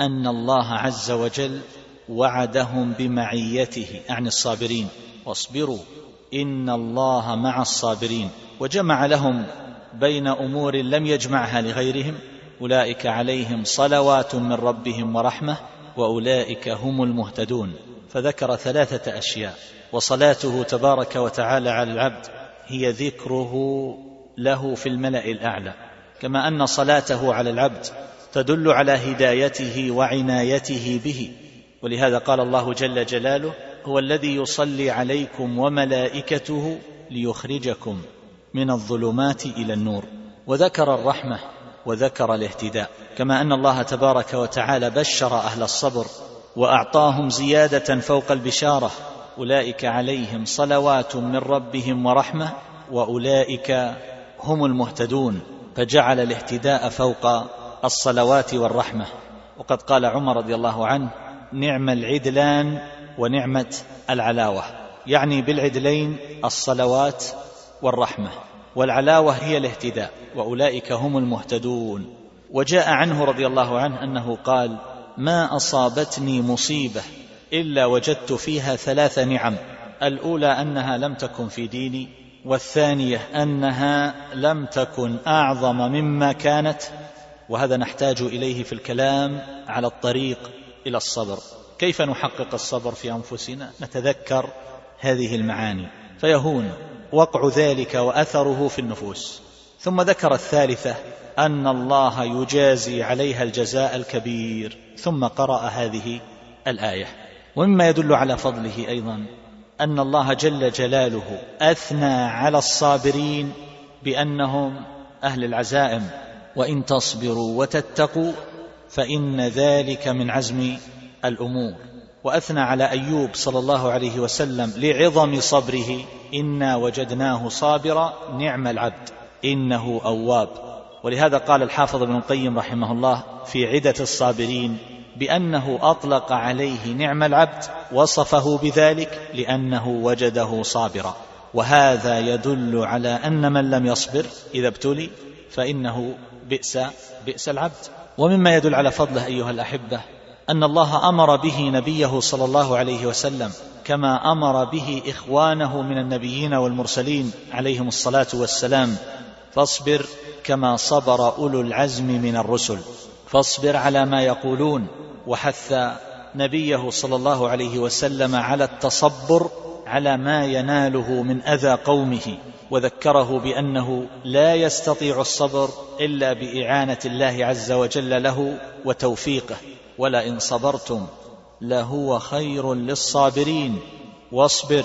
أن الله عز وجل وعدهم بمعيته. عن الصابرين واصبروا ان الله مع الصابرين وجمع لهم بين امور لم يجمعها لغيرهم اولئك عليهم صلوات من ربهم ورحمه واولئك هم المهتدون فذكر ثلاثة أشياء وصلاته تبارك وتعالى على العبد هي ذكره له في الملأ الأعلى كما أن صلاته على العبد تدل على هدايته وعنايته به ولهذا قال الله جل جلاله هو الذي يصلي عليكم وملائكته ليخرجكم من الظلمات إلى النور. وذكر الرحمة وذكر الاهتداء. كما أن الله تبارك وتعالى بشر أهل الصبر وأعطاهم زيادة فوق البشارة. أولئك عليهم صلوات من ربهم ورحمة وأولئك هم المهتدون. فجعل الاهتداء فوق الصلوات والرحمة. وقد قال عمر رضي الله عنه نعم العدلان ونعمة العلاوة يعني بالعدلين الصلوات والرحمة. والعلاوة هي الاهتداء وأولئك هم المهتدون. وجاء عنه رضي الله عنه أنه قال ما أصابتني مصيبة إلا وجدت فيها ثلاث نعم الأولى أنها لم تكن في ديني والثانية أنها لم تكن أعظم مما كانت وهذا نحتاج إليه في الكلام على الطريق إلى الصبر. كيف نحقق الصبر في أنفسنا؟ نتذكر هذه المعاني. فيهون وقع ذلك وأثره في النفوس. ثم ذكر الثالثة أن الله يجازي عليها الجزاء الكبير. ثم قرأ هذه الآية. ومما يدل على فضله أيضا أن الله جل جلاله أثنى على الصابرين بأنهم أهل العزائم. وإن تصبروا وتتقوا فإن ذلك من عزم الأمور. وأثنى على أيوب صلى الله عليه وسلم لعظم صبره إنا وجدناه صابرا نعم العبد إنه أواب. ولهذا قال الحافظ ابن القيم رحمه الله في عدة الصابرين بأنه أطلق عليه نعم العبد وصفه بذلك لأنه وجده صابرا. وهذا يدل على أن من لم يصبر إذا ابتلي فإنه بئس بئس العبد. ومما يدل على فضله أيها الأحبة أن الله أمر به نبيه صلى الله عليه وسلم كما أمر به إخوانه من النبيين والمرسلين عليهم الصلاة والسلام. فاصبر كما صبر أولو العزم من الرسل. فاصبر على ما يقولون وحث نبيه صلى الله عليه وسلم على التصبر على ما يناله من أذى قومه. وذكره بأنه لا يستطيع الصبر إلا بإعانة الله عز وجل له وتوفيقه. ولئن صبرتم لهو خير للصابرين. واصبر.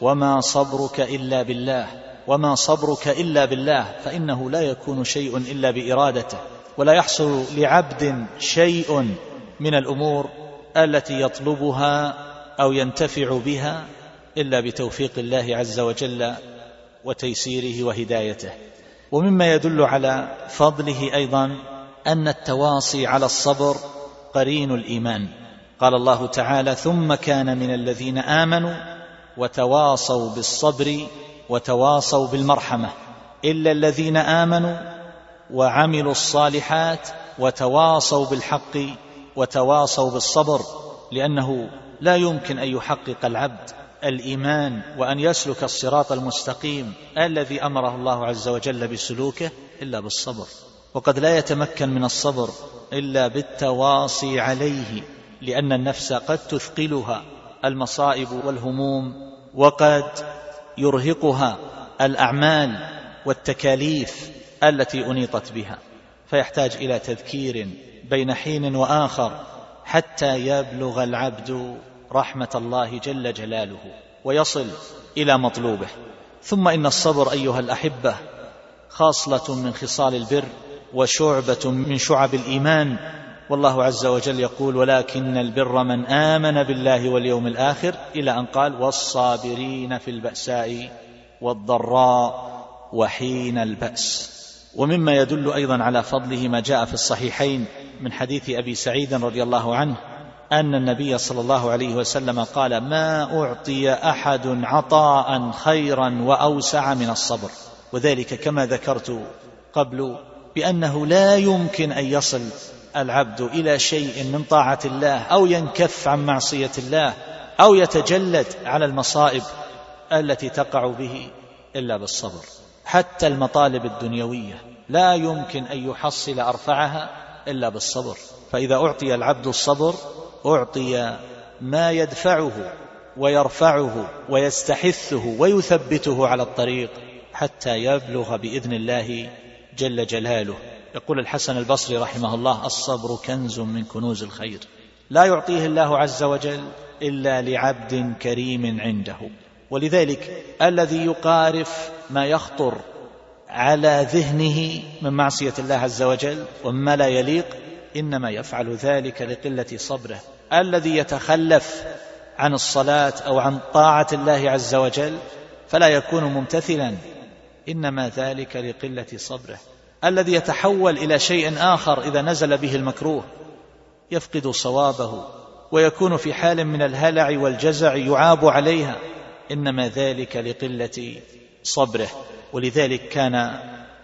وما صبرك إلا بالله. وما صبرك إلا بالله. فإنه لا يكون شيء إلا بإرادته. ولا يحصل لعبد شيء من الأمور التي يطلبها أو ينتفع بها إلا بتوفيق الله عز وجل وتيسيره وهدايته. ومما يدل على فضله أيضا أن التواصي على الصبر قرين الإيمان. قال الله تعالى ثم كان من الذين آمنوا وتواصوا بالصبر وتواصوا بالمرحمة. إلا الذين آمنوا وعملوا الصالحات وتواصوا بالحق وتواصوا بالصبر لأنه لا يمكن أن يحقق العبد الإيمان وأن يسلك الصراط المستقيم الذي أمره الله عز وجل بسلوكه إلا بالصبر. وقد لا يتمكن من الصبر إلا بالتواصي عليه لأن النفس قد تثقلها المصائب والهموم وقد يرهقها الأعمال والتكاليف التي أنيطت بها. فيحتاج إلى تذكير بين حين وآخر حتى يبلغ العبد رحمة الله جل جلاله ويصل إلى مطلوبه. ثم إن الصبر أيها الأحبة خاصلة من خصال البر وشعبة من شعب الإيمان. والله عز وجل يقول ولكن البر من آمن بالله واليوم الآخر إلى أن قال والصابرين في البأساء والضراء وحين البأس ومما يدل أيضا على فضله ما جاء في الصحيحين من حديث أبي سعيد رضي الله عنه أن النبي صلى الله عليه وسلم قال ما أعطي أحد عطاء خيرا وأوسع من الصبر وذلك كما ذكرت قبل بأنه لا يمكن أن يصل العبد إلى شيء من طاعة الله أو ينكف عن معصية الله أو يتجلد على المصائب التي تقع به إلا بالصبر. حتى المطالب الدنيوية لا يمكن أن يحصل أرفعها إلا بالصبر. فإذا أعطي العبد الصبر أعطي ما يدفعه ويرفعه ويستحثه ويثبته على الطريق حتى يبلغ بإذن الله جل جلاله. يقول الحسن البصري رحمه الله الصبر كنز من كنوز الخير. لا يعطيه الله عز وجل إلا لعبد كريم عنده. ولذلك الذي يقارف ما يخطر على ذهنه من معصية الله عز وجل وما لا يليق إنما يفعل ذلك لقلة صبره. الذي يتخلف عن الصلاة أو عن طاعة الله عز وجل فلا يكون ممتثلا. إنما ذلك لقلة صبره. الذي يتحول إلى شيء آخر إذا نزل به المكروه. يفقد صوابه ويكون في حال من الهلع والجزع يعاب عليها. إنما ذلك لقلة صبره. ولذلك كان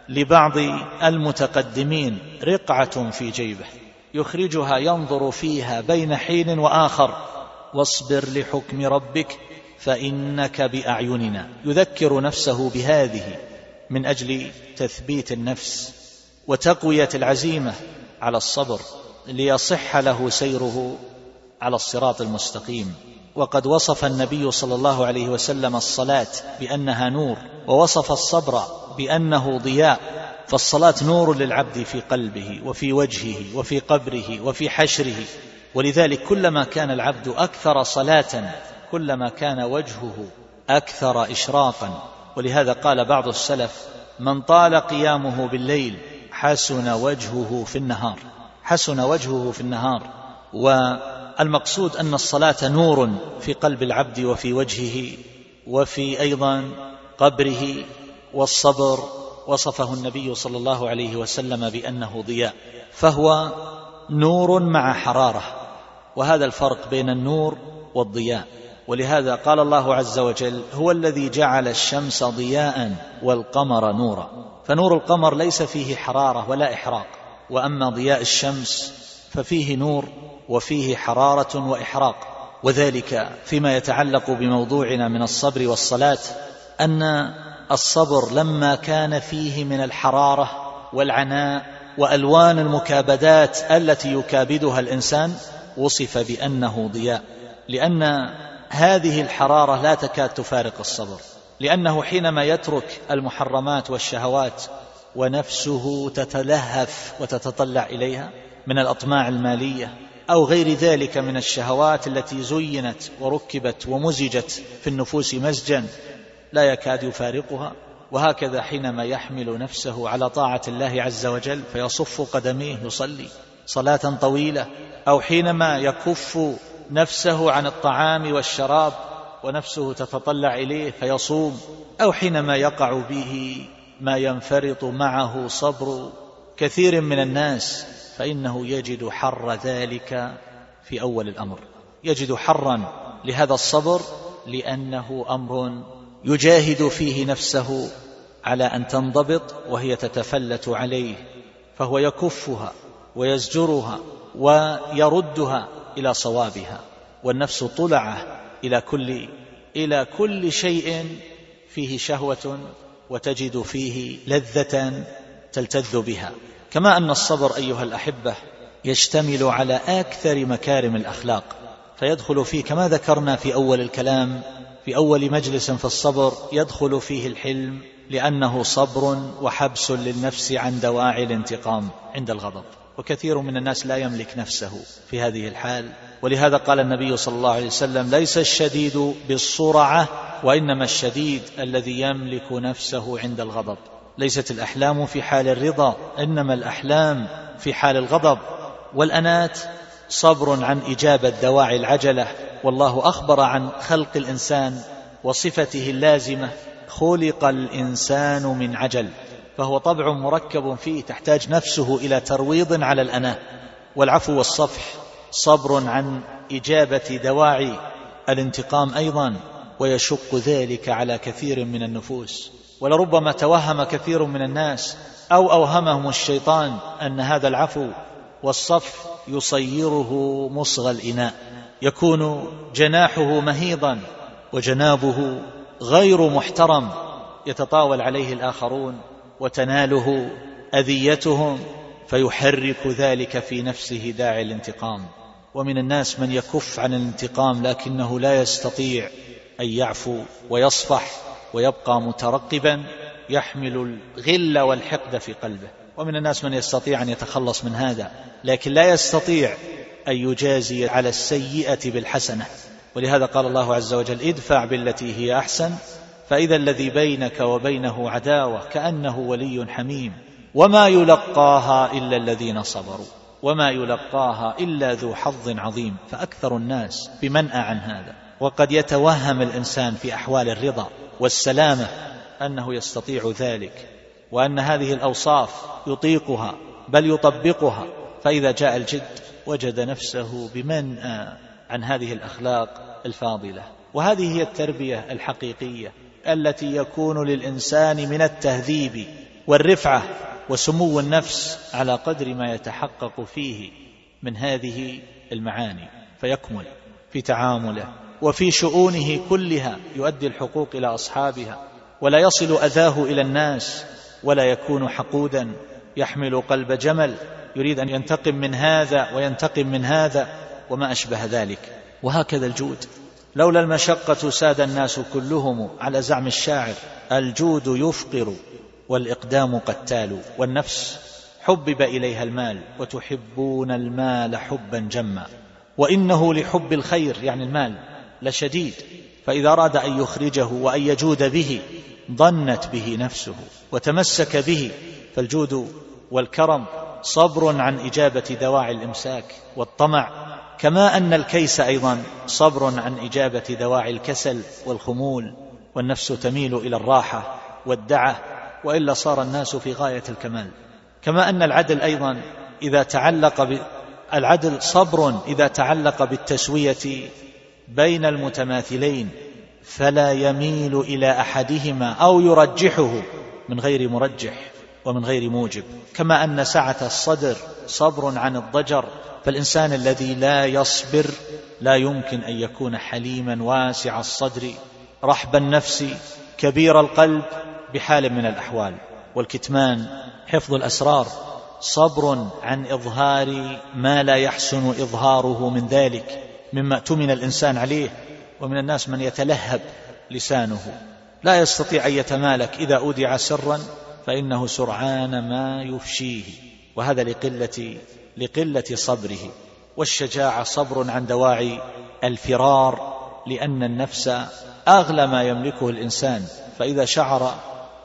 لبعض المتقدمين رقعة في جيبه. يخرجها ينظر فيها بين حين وآخر. واصبر لحكم ربك فإنك بأعيننا. يذكر نفسه بهذه من أجل تثبيت النفس وتقوية العزيمة على الصبر ليصح له سيره على الصراط المستقيم. وقد وصف النبي صلى الله عليه وسلم الصلاة بأنها نور ووصف الصبر بأنه ضياء فالصلاة نور للعبد في قلبه وفي وجهه وفي قبره وفي حشره. ولذلك كلما كان العبد أكثر صلاة كلما كان وجهه أكثر إشراقا. ولهذا قال بعض السلف من طال قيامه بالليل حسن وجهه في النهار. حسن وجهه في النهار. والمقصود أن الصلاة نور في قلب العبد وفي وجهه وفي أيضا قبره والصبر وصفه النبي صلى الله عليه وسلم بأنه ضياء. فهو نور مع حرارة وهذا الفرق بين النور والضياء. ولهذا قال الله عز وجل هو الذي جعل الشمس ضياء والقمر نورا. فنور القمر ليس فيه حرارة ولا إحراق وأما ضياء الشمس ففيه نور وفيه حرارة وإحراق. وذلك فيما يتعلق بموضوعنا من الصبر والصلاة أن الصبر لما كان فيه من الحرارة والعناء وألوان المكابدات التي يكابدها الإنسان وصف بأنه ضياء. لأن هذه الحرارة لا تكاد تفارق الصبر لأنه حينما يترك المحرمات والشهوات ونفسه تتلهف وتتطلع إليها من الأطماع المالية أو غير ذلك من الشهوات التي زينت وركبت ومزجت في النفوس مزجا لا يكاد يفارقها وهكذا حينما يحمل نفسه على طاعة الله عز وجل فيصف قدميه يصلي صلاة طويلة أو حينما يكف نفسه عن الطعام والشراب ونفسه تتطلع إليه فيصوم أو حينما يقع به ما ينفرط معه صبر كثير من الناس فإنه يجد حر ذلك في أول الأمر. يجد حرا لهذا الصبر لأنه أمر يجاهد فيه نفسه على أن تنضبط وهي تتفلت عليه فهو يكفها ويزجرها ويردها إلى صوابها والنفس طلعة إلى كل إلى كل شيء فيه شهوة وتجد فيه لذة تلتذ بها. كما أن الصبر أيها الأحبة يشتمل على أكثر مكارم الأخلاق فيدخل فيه كما ذكرنا في أول الكلام في أول مجلس في الصبر يدخل فيه الحلم لأنه صبر وحبس للنفس عن دواعي الانتقام عند الغضب. وكثير من الناس لا يملك نفسه في هذه الحال. ولهذا قال النبي صلى الله عليه وسلم ليس الشديد بالصرعة وإنما الشديد الذي يملك نفسه عند الغضب. ليست الأحلام في حال الرضا إنما الأحلام في حال الغضب. والأنات صبر عن إجابة دواعي العجلة والله أخبر عن خلق الإنسان وصفته اللازمة خلق الإنسان من عجل. فهو طبع مركب فيه تحتاج نفسه إلى ترويض على الأناة والعفو والصفح صبر عن إجابة دواعي الانتقام أيضا ويشق ذلك على كثير من النفوس. ولربما توهم كثير من الناس أو أوهمهم الشيطان أن هذا العفو والصفح يصيره مصغى الإناء. يكون جناحه مهيضا وجنابه غير محترم يتطاول عليه الآخرون. وتناله أذيتهم فيحرك ذلك في نفسه داعي الانتقام. ومن الناس من يكف عن الانتقام لكنه لا يستطيع أن يعفو ويصفح ويبقى مترقبا يحمل الغل والحقد في قلبه. ومن الناس من يستطيع أن يتخلص من هذا لكن لا يستطيع أن يجازي على السيئة بالحسنة. ولهذا قال الله عز وجل ادفع بالتي هي أحسن فإذا الذي بينك وبينه عداوة كأنه ولي حميم وما يلقاها إلا الذين صبروا وما يلقاها إلا ذو حظ عظيم فأكثر الناس بمنأى عن هذا. وقد يتوهم الإنسان في أحوال الرضا والسلامة أنه يستطيع ذلك وأن هذه الأوصاف يطيقها بل يطبقها. فإذا جاء الجد وجد نفسه بمنأى عن هذه الأخلاق الفاضلة. وهذه هي التربية الحقيقية. التي يكون للإنسان من التهذيب والرفعة وسمو النفس على قدر ما يتحقق فيه من هذه المعاني فيكمل في تعامله وفي شؤونه كلها يؤدي الحقوق إلى أصحابها ولا يصل أذاه إلى الناس ولا يكون حقودا يحمل قلب جمل يريد أن ينتقم من هذا وينتقم من هذا وما أشبه ذلك. وهكذا الجود. لولا المشقة ساد الناس كلهم على زعم الشاعر الجود يفقر والإقدام قتال والنفس حبب إليها المال وتحبون المال حبا جما. وإنه لحب الخير يعني المال لشديد فإذا أراد أن يخرجه وأن يجود به ضنت به نفسه وتمسك به. فالجود والكرم صبر عن إجابة دواعي الإمساك والطمع كما أن الكيس أيضا صبر عن إجابة دواعي الكسل والخمول والنفس تميل إلى الراحة والدعة وإلا صار الناس في غاية الكمال. كما أن العدل أيضا إذا تعلق ب... العدل صبر إذا تعلق بالتسوية بين المتماثلين فلا يميل إلى أحدهما أو يرجحه من غير مرجح ومن غير موجب. كما أن سعة الصدر صبر عن الضجر فالإنسان الذي لا يصبر لا يمكن أن يكون حليما واسع الصدر رحب النفس كبير القلب بحال من الأحوال. والكتمان حفظ الأسرار صبر عن إظهار ما لا يحسن إظهاره من ذلك مما اؤتمن الإنسان عليه ومن الناس من يتلهب لسانه. لا يستطيع أن يتمالك إذا أودع سرا فإنه سرعان ما يفشيه. وهذا لقله لقلة صبره. والشجاعة صبر عن دواعي الفرار لأن النفس أغلى ما يملكه الإنسان. فإذا شعر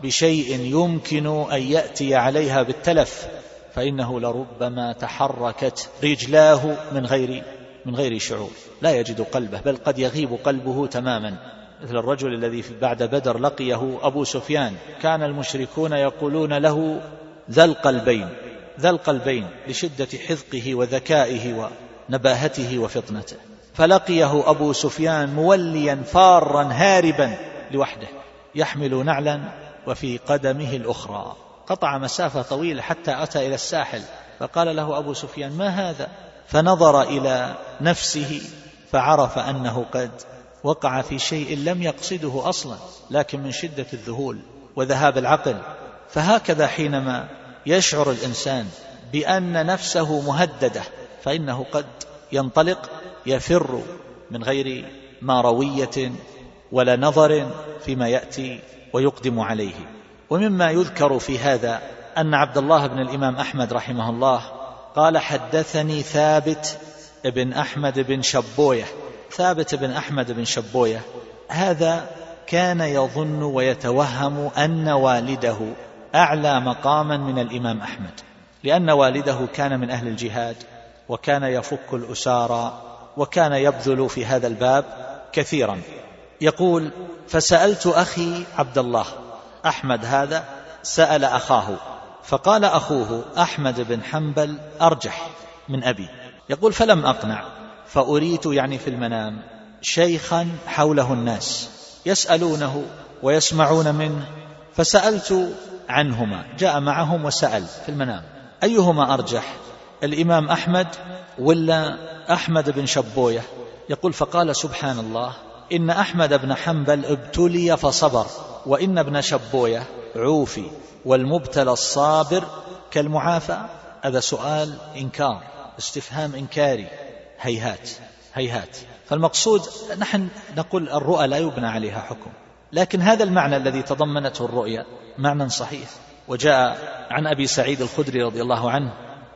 بشيء يمكن أن يأتي عليها بالتلف فإنه لربما تحركت رجلاه من غير من غير شعور. لا يجد قلبه بل قد يغيب قلبه تماما. مثل الرجل الذي بعد بدر لقيه أبو سفيان. كان المشركون يقولون له ذا القلبين. ذا القلبين لشدة حذقه وذكائه ونباهته وفطنته. فلقيه أبو سفيان موليا فارا هاربا لوحده يحمل نعلا وفي قدمه الأخرى. قطع مسافة طويلة حتى أتى إلى الساحل فقال له أبو سفيان ما هذا؟ فنظر إلى نفسه فعرف أنه قد وقع في شيء لم يقصده أصلا لكن من شدة الذهول وذهاب العقل. فهكذا حينما يشعر الإنسان بأن نفسه مهددة فإنه قد ينطلق يفر من غير مارويه ولا نظر فيما يأتي ويقدم عليه. ومما يذكر في هذا أن عبد الله بن الإمام أحمد رحمه الله قال حدثني ثابت بن أحمد بن شبوية. ثابت بن أحمد بن شبوية هذا كان يظن ويتوهم أن والده أعلى مقاما من الإمام أحمد لأن والده كان من أهل الجهاد وكان يفك الاسارى وكان يبذل في هذا الباب كثيرا. يقول فسألت أخي عبد الله أحمد هذا سأل أخاه فقال أخوه أحمد بن حنبل أرجح من أبي. يقول فلم أقنع فأريت يعني في المنام شيخا حوله الناس يسألونه ويسمعون منه فسألت عنهما. جاء معهم وسأل في المنام. أيهما أرجح؟ الإمام أحمد ولا أحمد بن شبوية؟ يقول فقال سبحان الله إن أحمد بن حنبل ابتلي فصبر وإن ابن شبوية عوفي والمبتلى الصابر كالمعافى. هذا سؤال إنكار استفهام إنكاري. هيهات هيهات. فالمقصود نحن نقول الرؤى لا يبنى عليها حكم. لكن هذا المعنى الذي تضمنته الرؤيا معنى صحيح. وجاء عن أبي سعيد الخدري رضي الله عنه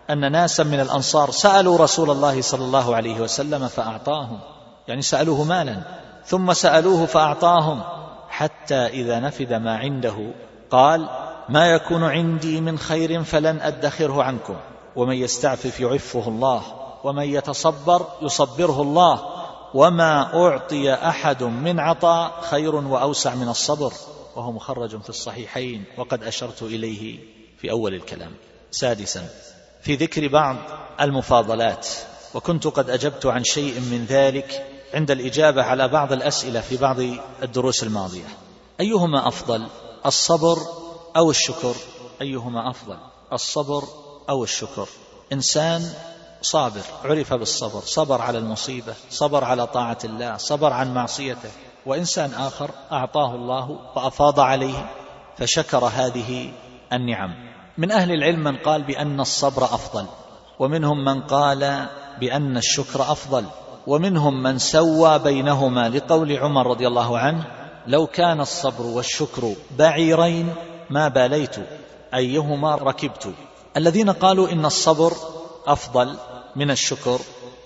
أن ناسا من الأنصار سألوا رسول الله صلى الله عليه وسلم فأعطاهم. يعني سألوه مالا ثم سألوه فأعطاهم حتى إذا نفد ما عنده قال ما يكون عندي من خير فلن أدخره عنكم ومن يستعفف يعفه الله ومن يتصبر يصبره الله وما أعطي أحد من عطاء خير وأوسع من الصبر وهو مخرج في الصحيحين وقد أشرت إليه في أول الكلام. سادسا في ذكر بعض المفاضلات وكنت قد أجبت عن شيء من ذلك عند الإجابة على بعض الأسئلة في بعض الدروس الماضية. أيهما أفضل الصبر أو الشكر؟ أيهما أفضل الصبر أو الشكر؟ إنسان صابر عرف بالصبر صبر على المصيبة صبر على طاعة الله صبر عن معصيته. وإنسان آخر أعطاه الله وأفاض عليه فشكر هذه النعم. من أهل العلم من قال بأن الصبر أفضل ومنهم من قال بأن الشكر أفضل ومنهم من سوى بينهما لقول عمر رضي الله عنه لو كان الصبر والشكر بعيرين ما باليت أيهما ركبت؟ الذين قالوا إن الصبر أفضل من الشكر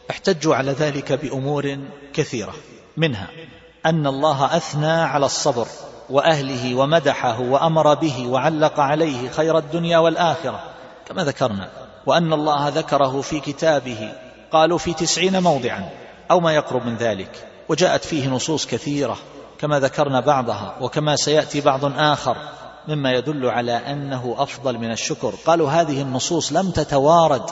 احتجوا على ذلك بأمور كثيرة. منها أن الله أثنى على الصبر وأهله ومدحه وأمر به وعلق عليه خير الدنيا والآخرة كما ذكرنا. وأن الله ذكره في كتابه قالوا في تسعين موضعا أو ما يقرب من ذلك. وجاءت فيه نصوص كثيرة كما ذكرنا بعضها وكما سيأتي بعض آخر مما يدل على أنه أفضل من الشكر. قالوا هذه النصوص لم تتوارد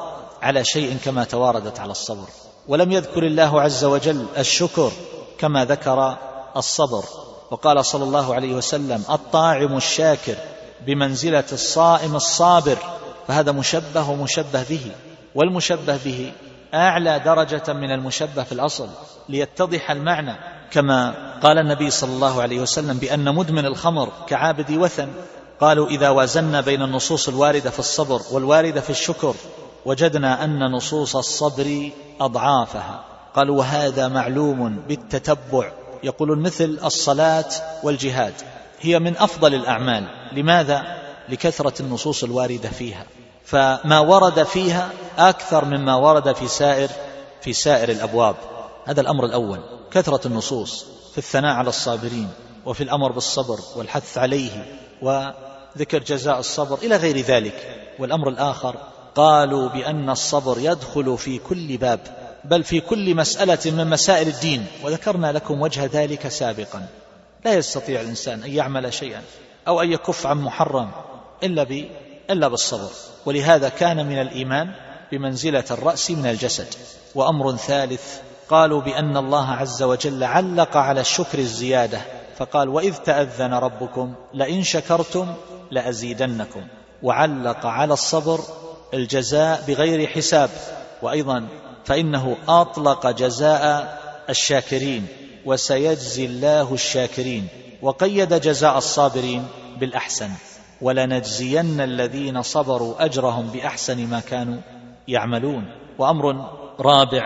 على شيء كما تواردت على الصبر. ولم يذكر الله عز وجل الشكر كما ذكر الصبر. وقال صلى الله عليه وسلم الطاعم الشاكر بمنزلة الصائم الصابر فهذا مشبه ومشبه به. والمشبه به أعلى درجة من المشبه في الأصل ليتضح المعنى. كما قال النبي صلى الله عليه وسلم بأن مدمن الخمر كعابد وثن قالوا إذا وازنا بين النصوص الواردة في الصبر والواردة في الشكر وجدنا أن نصوص الصبر أضعافها. قالوا وهذا معلوم بالتتبع. يقولون مثل الصلاة والجهاد هي من أفضل الأعمال. لماذا؟ لكثرة النصوص الواردة فيها. فما ورد فيها أكثر مما ورد في سائر في سائر الأبواب. هذا الأمر الأول. كثرة النصوص في الثناء على الصابرين وفي الأمر بالصبر والحث عليه وذكر جزاء الصبر إلى غير ذلك. والأمر الآخر قالوا بأن الصبر يدخل في كل باب بل في كل مسألة من مسائل الدين وذكرنا لكم وجه ذلك سابقا. لا يستطيع الإنسان أن يعمل شيئا أو أن يكف عن محرم إلا ب إلا بالصبر. ولهذا كان من الإيمان بمنزلة الرأس من الجسد. وأمر ثالث قالوا بأن الله عز وجل علق على الشكر الزيادة فقال وإذ تأذن ربكم لئن شكرتم لأزيدنكم وعلق على الصبر الجزاء بغير حساب. وأيضا فإنه أطلق جزاء الشاكرين وسيجزي الله الشاكرين. وقيد جزاء الصابرين بالأحسن. ولنجزين الذين صبروا أجرهم بأحسن ما كانوا يعملون. وأمر رابع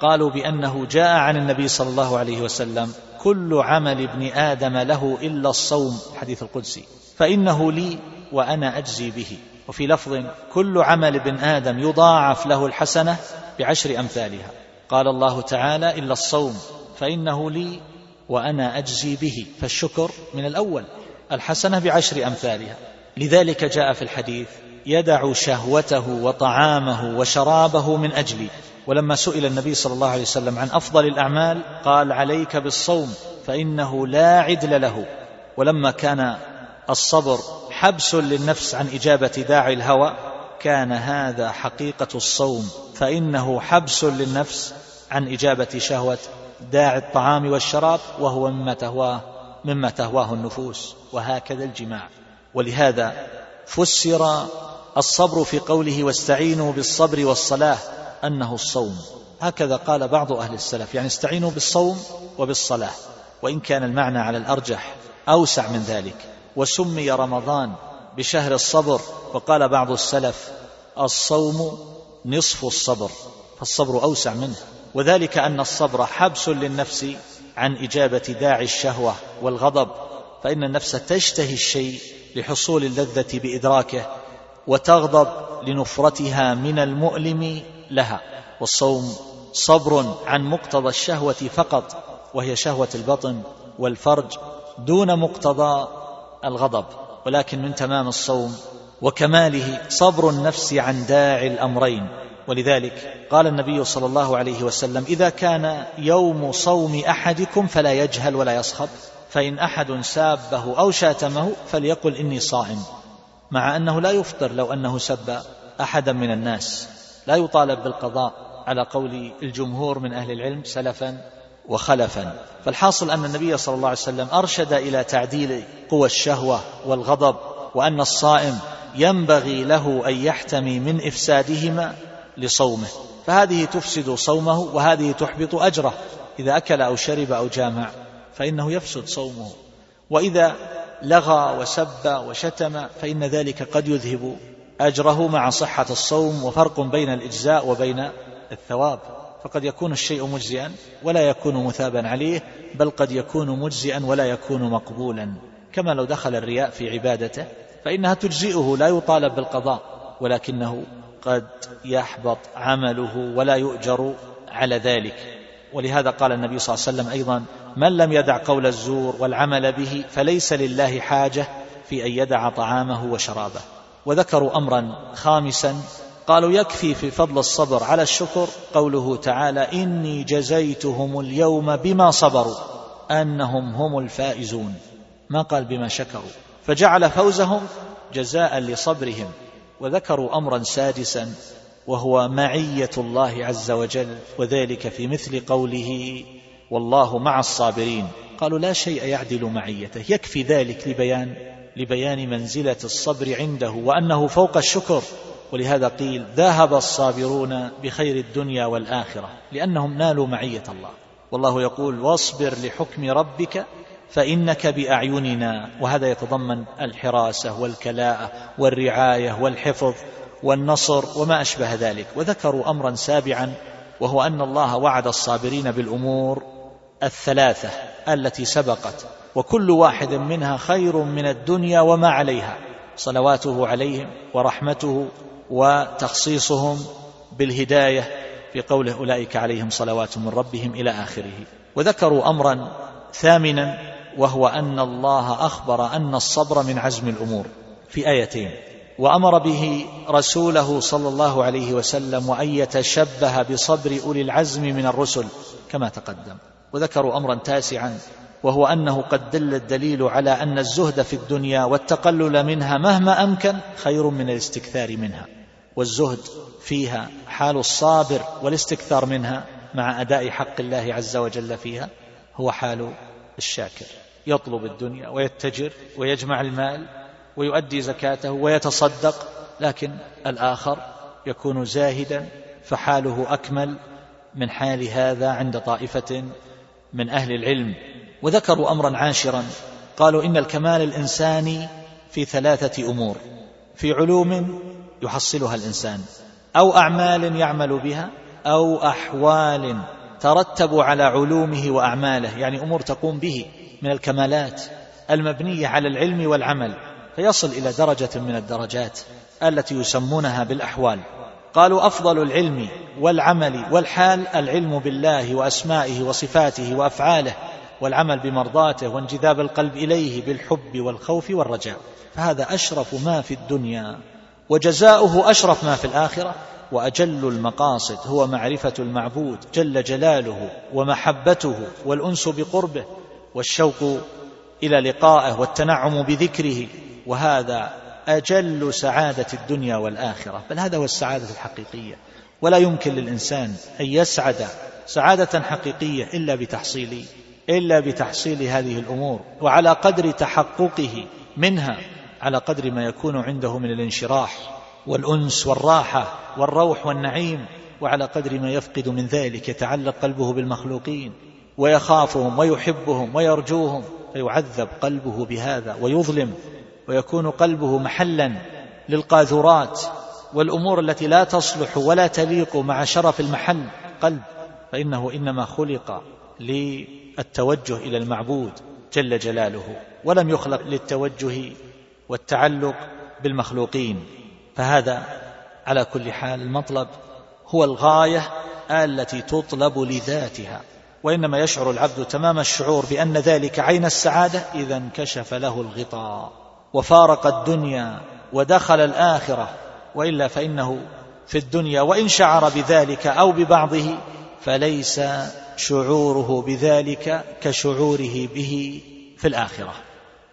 قالوا بأنه جاء عن النبي صلى الله عليه وسلم كل عمل ابن آدم له إلا الصوم. حديث القدسي. فإنه لي وأنا أجزي به. وفي لفظ كل عمل ابن آدم يضاعف له الحسنة بعشر أمثالها. قال الله تعالى إلا الصوم فإنه لي وأنا أجزي به. فالشكر من الأول الحسنة بعشر أمثالها. لذلك جاء في الحديث يدع شهوته وطعامه وشرابه من أجلي. ولما سئل النبي صلى الله عليه وسلم عن أفضل الأعمال قال عليك بالصوم فإنه لا عدل له. ولما كان الصبر حبس للنفس عن إجابة داعي الهوى كان هذا حقيقة الصوم فإنه حبس للنفس عن إجابة شهوة داعي الطعام والشراب وهو مما تهواه مما تهواه النفوس وهكذا الجماع. ولهذا فسر الصبر في قوله واستعينوا بالصبر والصلاة أنه الصوم. هكذا قال بعض أهل السلف يعني استعينوا بالصوم وبالصلاة وإن كان المعنى على الأرجح أوسع من ذلك. وسمي رمضان بشهر الصبر وقال بعض السلف الصوم نصف الصبر فالصبر أوسع منه. وذلك أن الصبر حبس للنفس عن إجابة داعي الشهوة والغضب فإن النفس تشتهي الشيء لحصول اللذة بإدراكه وتغضب لنفرتها من المؤلم لها. والصوم صبر عن مقتضى الشهوة فقط وهي شهوة البطن والفرج دون مقتضى الغضب ولكن من تمام الصوم وكماله صبر النفس عن داعي الأمرين. ولذلك قال النبي صلى الله عليه وسلم إذا كان يوم صوم أحدكم فلا يجهل ولا يصخب فإن أحد سابه أو شاتمه فليقل إني صائم. مع أنه لا يفطر لو أنه سب أحدا من الناس. لا يطالب بالقضاء على قول الجمهور من أهل العلم سلفا وخلفا. فالحاصل أن النبي صلى الله عليه وسلم أرشد إلى تعديل قوى الشهوة والغضب وأن الصائم ينبغي له أن يحتمي من إفسادهما لصومه. فهذه تفسد صومه وهذه تحبط أجره. إذا أكل أو شرب أو جامع فإنه يفسد صومه. وإذا لغى وسب وشتم فإن ذلك قد يذهب أجره مع صحة الصوم وفرق بين الإجزاء وبين الثواب. فقد يكون الشيء مجزئا ولا يكون مثابا عليه بل قد يكون مجزئا ولا يكون مقبولا. كما لو دخل الرياء في عبادته فإنها تجزئه لا يطالب بالقضاء ولكنه قد يحبط عمله ولا يؤجر على ذلك. ولهذا قال النبي صلى الله عليه وسلم أيضا من لم يدع قول الزور والعمل به فليس لله حاجة في أن يدع طعامه وشرابه. وذكروا امرا خامسا قالوا يكفي في فضل الصبر على الشكر قوله تعالى إني جزيتهم اليوم بما صبروا أنهم هم الفائزون. ما قال بما شكروا. فجعل فوزهم جزاء لصبرهم وذكروا أمرا سادسا وهو معية الله عز وجل وذلك في مثل قوله والله مع الصابرين قالوا لا شيء يعدل معيته يكفي ذلك لبيان لبيان منزلة الصبر عنده وأنه فوق الشكر ولهذا قيل ذهب الصابرون بخير الدنيا والآخرة لأنهم نالوا معية الله والله يقول واصبر لحكم ربك فإنك بأعيننا وهذا يتضمن الحراسة والكلاءة والرعاية والحفظ والنصر وما أشبه ذلك. وذكروا أمرا سابعا وهو أن الله وعد الصابرين بالأمور الثلاثة التي سبقت وكل واحد منها خير من الدنيا وما عليها صلواته عليهم ورحمته وتخصيصهم بالهداية في قوله أولئك عليهم صلوات من ربهم إلى آخره. وذكروا أمرا ثامنا وهو أن الله أخبر أن الصبر من عزم الأمور. في آيتين. وأمر به رسوله صلى الله عليه وسلم وأن يتشبه بصبر أولي العزم من الرسل كما تقدم. وذكروا أمرا تاسعا وهو أنه قد دل الدليل على أن الزهد في الدنيا والتقلل منها مهما أمكن خير من الاستكثار منها. والزهد فيها حال الصابر والاستكثار منها مع أداء حق الله عز وجل فيها هو حال الشاكر. يطلب الدنيا ويتجر ويجمع المال ويؤدي زكاته ويتصدق لكن الآخر يكون زاهدا فحاله أكمل من حال هذا عند طائفة من أهل العلم. وذكروا أمرا عاشرا قالوا إن الكمال الإنساني في ثلاثة أمور في علوم يحصلها الإنسان أو أعمال يعمل بها أو أحوال ترتب على علومه وأعماله يعني أمور تقوم به. من الكمالات المبنية على العلم والعمل فيصل إلى درجة من الدرجات التي يسمونها بالأحوال. قالوا أفضل العلم والعمل والحال العلم بالله وأسمائه وصفاته وأفعاله والعمل بمرضاته وانجذاب القلب إليه بالحب والخوف والرجاء. فهذا أشرف ما في الدنيا وجزاؤه أشرف ما في الآخرة وأجل المقاصد هو معرفة المعبود جل جلاله ومحبته والأنس بقربه والشوق إلى لقائه والتنعم بذكره وهذا أجل سعادة الدنيا والآخرة. بل هذا هو السعادة الحقيقية. ولا يمكن للإنسان أن يسعد سعادة حقيقية إلا بتحصيل إلا بتحصيل هذه الأمور وعلى قدر تحققه منها على قدر ما يكون عنده من الانشراح والأنس والراحة والروح والنعيم وعلى قدر ما يفقد من ذلك يتعلق قلبه بالمخلوقين. ويخافهم ويحبهم ويرجوهم فيعذب قلبه بهذا ويظلم ويكون قلبه محلا للقاذورات والأمور التي لا تصلح ولا تليق مع شرف المحل قلب فإنه إنما خلق للتوجه إلى المعبود جل جلاله ولم يخلق للتوجه والتعلق بالمخلوقين فهذا على كل حال المطلب هو الغاية التي تطلب لذاتها. وإنما يشعر العبد تمام الشعور بأن ذلك عين السعادة إذا انكشف له الغطاء وفارق الدنيا ودخل الآخرة وإلا فإنه في الدنيا وإن شعر بذلك أو ببعضه فليس شعوره بذلك كشعوره به في الآخرة.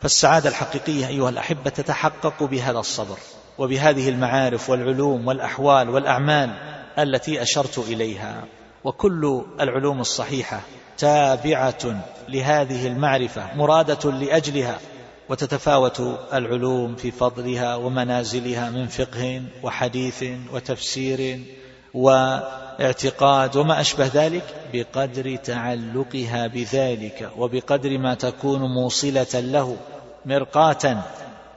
فالسعادة الحقيقية أيها الأحبة تتحقق بهذا الصبر وبهذه المعارف والعلوم والأحوال والأعمال التي أشرت إليها. وكل العلوم الصحيحة تابعة لهذه المعرفة مرادة لأجلها وتتفاوت العلوم في فضلها ومنازلها من فقه وحديث وتفسير واعتقاد وما أشبه ذلك بقدر تعلقها بذلك وبقدر ما تكون موصلة له مرقاة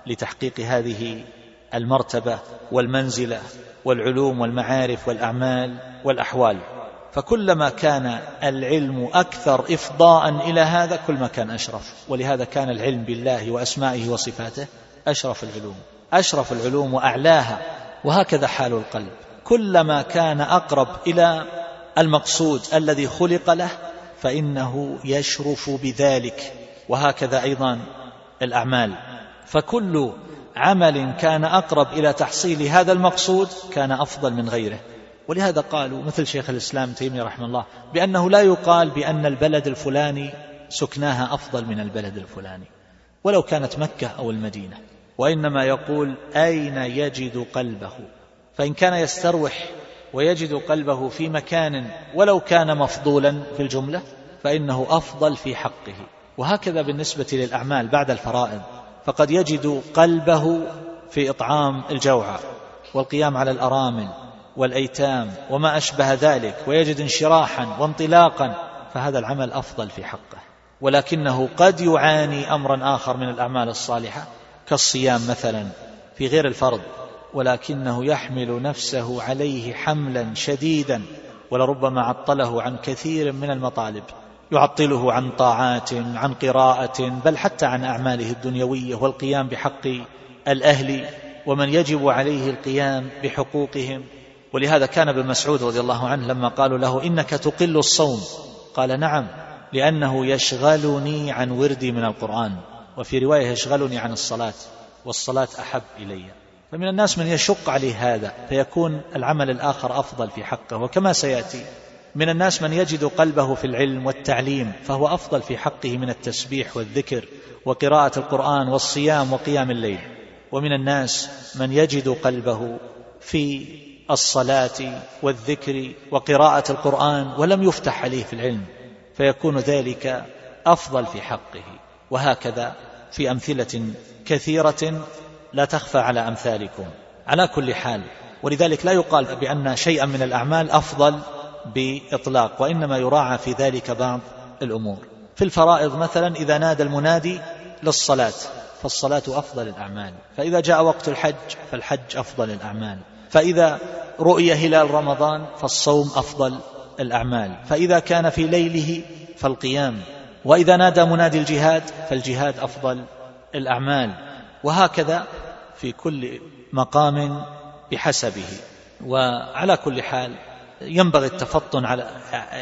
لتحقيق هذه المرتبة والمنزلة والعلوم والمعارف والأعمال والأحوال. فكلما كان العلم أكثر إفضاء إلى هذا كل ما كان أشرف. ولهذا كان العلم بالله وأسمائه وصفاته أشرف العلوم أشرف العلوم وأعلاها وهكذا حال القلب. كلما كان أقرب إلى المقصود الذي خلق له فإنه يشرف بذلك. وهكذا أيضا الأعمال. فكل عمل كان أقرب إلى تحصيل هذا المقصود كان أفضل من غيره. ولهذا قالوا مثل شيخ الإسلام تيمية رحمه الله بأنه لا يقال بأن البلد الفلاني سكناها أفضل من البلد الفلاني ولو كانت مكة أو المدينة وإنما يقول أين يجد قلبه؟ فإن كان يستروح ويجد قلبه في مكان ولو كان مفضولا في الجملة فإنه أفضل في حقه وهكذا بالنسبة للأعمال بعد الفرائض فقد يجد قلبه في إطعام الجوعى والقيام على الأرامل والأيتام وما أشبه ذلك ويجد انشراحا وانطلاقا فهذا العمل أفضل في حقه. ولكنه قد يعاني أمرا آخر من الأعمال الصالحة كالصيام مثلا في غير الفرض ولكنه يحمل نفسه عليه حملا شديدا ولربما عطله عن كثير من المطالب. يعطله عن طاعات عن قراءة بل حتى عن أعماله الدنيوية والقيام بحق الأهل ومن يجب عليه القيام بحقوقهم. ولهذا كان ابن مسعود رضي الله عنه لما قالوا له إنك تقل الصوم قال نعم لأنه يشغلني عن وردي من القرآن وفي رواية يشغلني عن الصلاة والصلاة أحب إلي. فمن الناس من يشق عليه هذا فيكون العمل الآخر أفضل في حقه وكما سيأتي. من الناس من يجد قلبه في العلم والتعليم فهو أفضل في حقه من التسبيح والذكر وقراءة القرآن والصيام وقيام الليل. ومن الناس من يجد قلبه في الصلاة والذكر وقراءة القرآن ولم يفتح عليه في العلم فيكون ذلك أفضل في حقه. وهكذا في أمثلة كثيرة لا تخفى على أمثالكم. على كل حال ولذلك لا يقال بأن شيئا من الأعمال أفضل بإطلاق وإنما يراعى في ذلك بعض الأمور. في الفرائض مثلا إذا نادى المنادي للصلاة فالصلاة أفضل الأعمال. فإذا جاء وقت الحج فالحج أفضل الأعمال. فإذا رؤي هلال رمضان فالصوم أفضل الأعمال. فإذا كان في ليله فالقيام. وإذا نادى منادي الجهاد فالجهاد أفضل الأعمال. وهكذا في كل مقام بحسبه. وعلى كل حال ينبغي التفطن على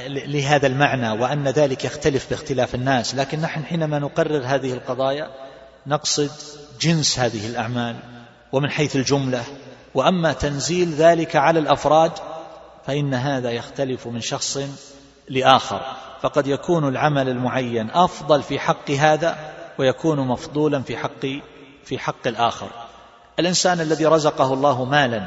لهذا المعنى وأن ذلك يختلف باختلاف الناس. لكن نحن حينما نقرر هذه القضايا نقصد جنس هذه الأعمال. ومن حيث الجملة وأما تنزيل ذلك على الأفراد فإن هذا يختلف من شخص لآخر. فقد يكون العمل المعين أفضل في حق هذا ويكون مفضولا في حق في حق الآخر. الإنسان الذي رزقه الله مالا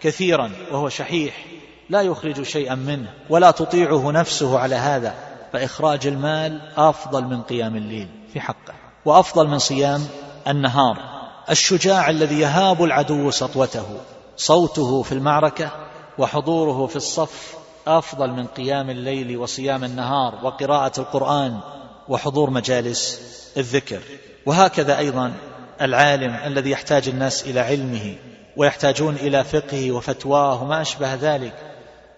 كثيرا وهو شحيح لا يخرج شيئا منه ولا تطيعه نفسه على هذا فإخراج المال أفضل من قيام الليل في حقه. وأفضل من صيام النهار. الشجاع الذي يهاب العدو سطوته. صوته في المعركة وحضوره في الصف أفضل من قيام الليل وصيام النهار وقراءة القرآن وحضور مجالس الذكر. وهكذا أيضا العالم الذي يحتاج الناس إلى علمه ويحتاجون إلى فقهه وفتواه وما أشبه ذلك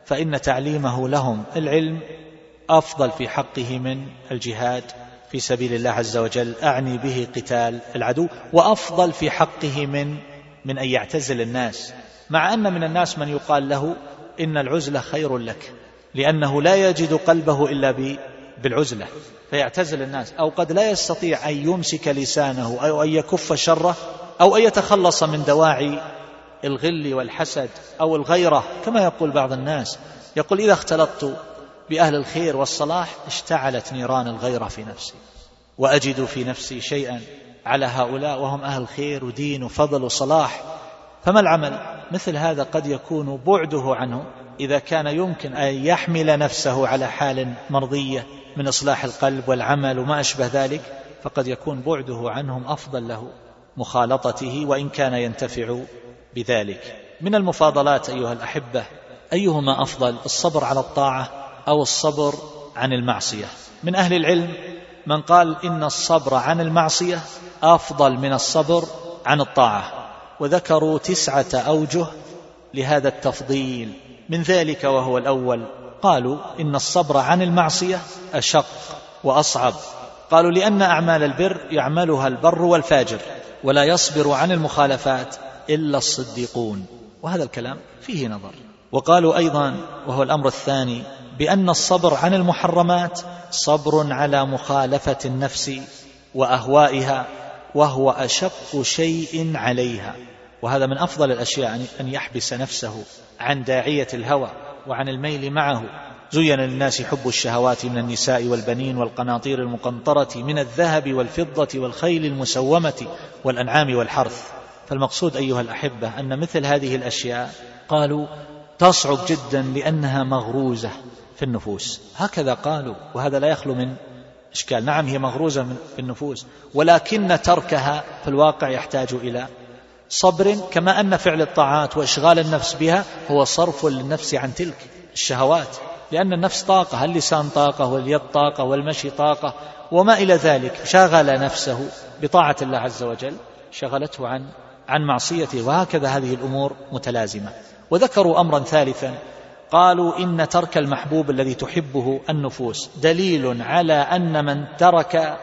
فإن تعليمه لهم العلم أفضل في حقه من الجهاد في سبيل الله عز وجل أعني به قتال العدو وأفضل في حقه من من أن يعتزل الناس. مع أن من الناس من يقال له إن العزلة خير لك لأنه لا يجد قلبه إلا بالعزلة. فيعتزل الناس. أو قد لا يستطيع أن يمسك لسانه أو أن يكف شره أو أن يتخلص من دواعي الغل والحسد أو الغيرة كما يقول بعض الناس. يقول إذا اختلطت بأهل الخير والصلاح اشتعلت نيران الغيرة في نفسي وأجد في نفسي شيئا على هؤلاء وهم أهل خير ودين وفضل وصلاح فما العمل؟ مثل هذا قد يكون بعده عنه إذا كان يمكن أن يحمل نفسه على حال مرضية من إصلاح القلب والعمل وما أشبه ذلك فقد يكون بعده عنهم أفضل له مخالطته وإن كان ينتفع بذلك. من المفاضلات أيها الأحبة أيهما أفضل؟ الصبر على الطاعة أو الصبر عن المعصية. من أهل العلم من قال إن الصبر عن المعصية أفضل من الصبر عن الطاعة. وذكروا تسعة أوجه لهذا التفضيل. من ذلك وهو الأول. قالوا إن الصبر عن المعصية أشق وأصعب. قالوا لأن أعمال البر يعملها البر والفاجر ولا يصبر عن المخالفات إلا الصديقون. وهذا الكلام فيه نظر. وقالوا أيضا وهو الأمر الثاني بأن الصبر عن المحرمات صبر على مخالفة النفس وأهوائها وهو أشق شيء عليها. وهذا من أفضل الأشياء أن يحبس نفسه عن داعية الهوى وعن الميل معه. زين للناس حب الشهوات من النساء والبنين والقناطير المقنطرة من الذهب والفضة والخيل المسومة والأنعام والحرث. فالمقصود أيها الأحبة أن مثل هذه الأشياء قالوا تصعب جدا لأنها مغروزة. في النفوس. هكذا قالوا وهذا لا يخلو من إشكال. نعم هي مغروزة في النفوس. ولكن تركها في الواقع يحتاج إلى صبر كما أن فعل الطاعات وإشغال النفس بها هو صرف للنفس عن تلك الشهوات. لأن النفس طاقة اللسان طاقة واليد طاقة والمشي طاقة وما إلى ذلك. شغل نفسه بطاعة الله عز وجل شغلته عن عن معصيته. وهكذا هذه الأمور متلازمة. وذكروا أمرا ثالثا قالوا إن ترك المحبوب الذي تحبه النفوس دليل على أن من ترك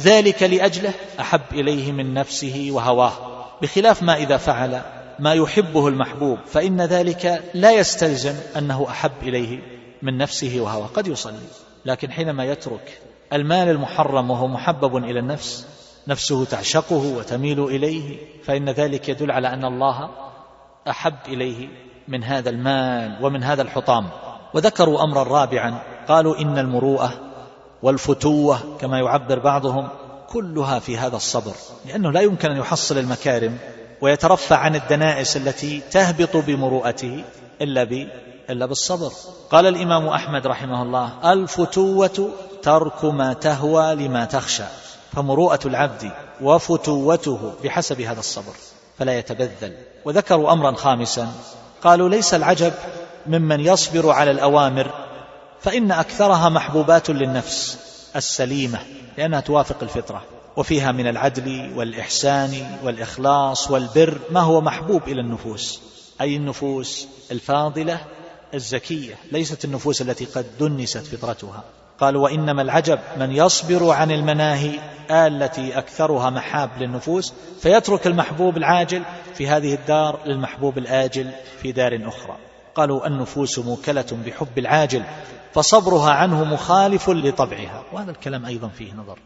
ذلك لأجله أحب إليه من نفسه وهواه بخلاف ما إذا فعل ما يحبه المحبوب فإن ذلك لا يستلزم أنه أحب إليه من نفسه وهواه. قد يصلي لكن حينما يترك المال المحرم وهو محبب إلى النفس نفسه تعشقه وتميل إليه فإن ذلك يدل على أن الله أحب إليه من هذا المال ومن هذا الحطام. وذكروا أمرا رابعا قالوا إن المروءة والفتوة كما يعبر بعضهم كلها في هذا الصبر لأنه لا يمكن أن يحصل المكارم ويترفع عن الدنائس التي تهبط بمروءته إلا ب إلا بالصبر. قال الإمام أحمد رحمه الله الفتوة ترك ما تهوى لما تخشى فمروءة العبد وفتوته بحسب هذا الصبر فلا يتبذل. وذكروا أمرا خامسا قالوا ليس العجب ممن يصبر على الأوامر فإن أكثرها محبوبات للنفس السليمة لأنها توافق الفطرة وفيها من العدل والإحسان والإخلاص والبر ما هو محبوب إلى النفوس أي النفوس الفاضلة الزكية ليست النفوس التي قد دنست فطرتها. قالوا وإنما العجب من يصبر عن المناهي التي أكثرها محاب للنفوس فيترك المحبوب العاجل في هذه الدار للمحبوب الآجل في دار أخرى. قالوا النفوس موكلة بحب العاجل فصبرها عنه مخالف لطبعها. وهذا الكلام أيضا فيه نظر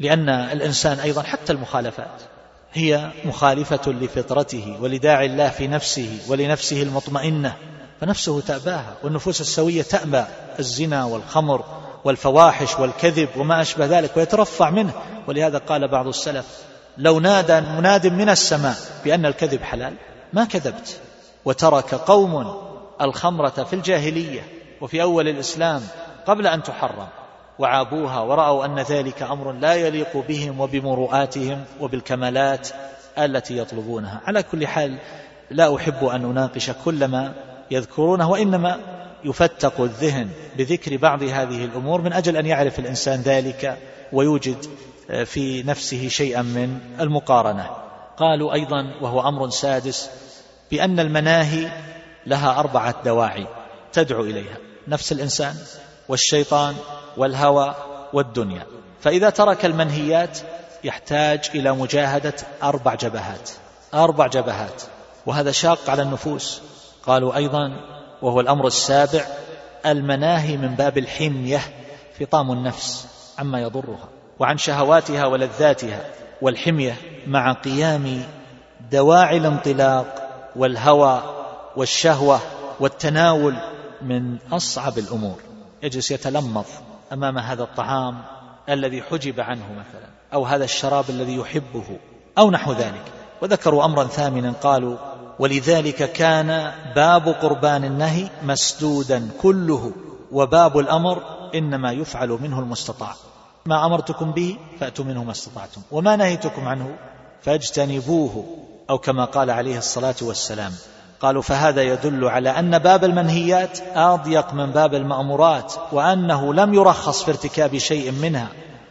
لأن الإنسان أيضا حتى المخالفات هي مخالفة لفطرته ولداعي الله في نفسه ولنفسه المطمئنة فنفسه تأباها والنفوس السوية تأبى الزنا والخمر والفواحش والكذب وما أشبه ذلك ويترفع منه. ولهذا قال بعض السلف لو نادى مناد من السماء بأن الكذب حلال ما كذبت. وترك قوم الخمرة في الجاهلية وفي أول الإسلام قبل أن تحرم وعابوها ورأوا أن ذلك أمر لا يليق بهم وبمروءاتهم وبالكمالات التي يطلبونها. على كل حال لا أحب أن أناقش كل ما يذكرونه وإنما يفتق الذهن بذكر بعض هذه الأمور من أجل أن يعرف الإنسان ذلك ويوجد في نفسه شيئا من المقارنة. قالوا أيضا وهو أمر سادس بأن المناهي لها أربعة دواعي تدعو إليها نفس الإنسان والشيطان والهوى والدنيا. فإذا ترك المنهيات يحتاج إلى مجاهدة أربع جبهات أربع جبهات وهذا شاق على النفوس. قالوا أيضا وهو الأمر السابع المناهي من باب الحمية فطام النفس عما يضرها وعن شهواتها ولذاتها والحمية مع قيام دواعي الانطلاق والهوى والشهوة والتناول من أصعب الأمور. يجلس يتلمظ أمام هذا الطعام الذي حجب عنه مثلا أو هذا الشراب الذي يحبه أو نحو ذلك. وذكروا أمرا ثامنا قالوا ولذلك كان باب قربان النهي مسدودا كله وباب الأمر إنما يفعل منه المستطاع. ما أمرتكم به فأتوا منه ما استطعتم وما نهيتكم عنه فاجتنبوه أو كما قال عليه الصلاة والسلام. قالوا فهذا يدل على أن باب المنهيات أضيق من باب المأمورات وأنه لم يرخص في ارتكاب شيء منها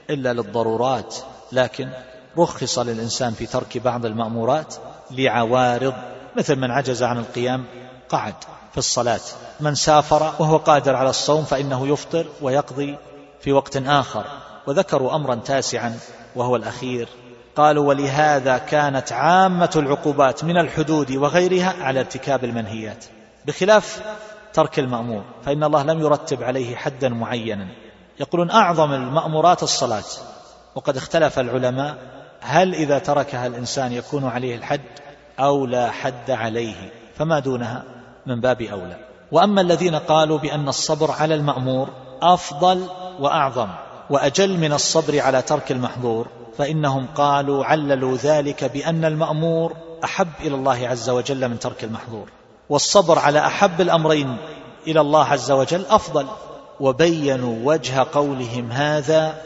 إلا للضرورات. لكن رخص للإنسان في ترك بعض المأمورات لعوارض مثل من عجز عن القيام قعد في الصلاة. من سافر وهو قادر على الصوم فإنه يفطر ويقضي في وقت آخر. وذكروا أمرا تاسعا وهو الأخير. قالوا ولهذا كانت عامة العقوبات من الحدود وغيرها على ارتكاب المنهيات. بخلاف ترك المأمور فإن الله لم يرتب عليه حدا معينا. يقولون أعظم المأمورات الصلاة. وقد اختلف العلماء هل إذا تركها الإنسان يكون عليه الحد أو لا حد عليه فما دونها من باب أولى. وأما الذين قالوا بأن الصبر على المأمور أفضل وأعظم وأجل من الصبر على ترك المحظور فإنهم قالوا عللوا ذلك بأن المأمور أحب إلى الله عز وجل من ترك المحظور. والصبر على أحب الأمرين إلى الله عز وجل أفضل. وبينوا وجه قولهم هذا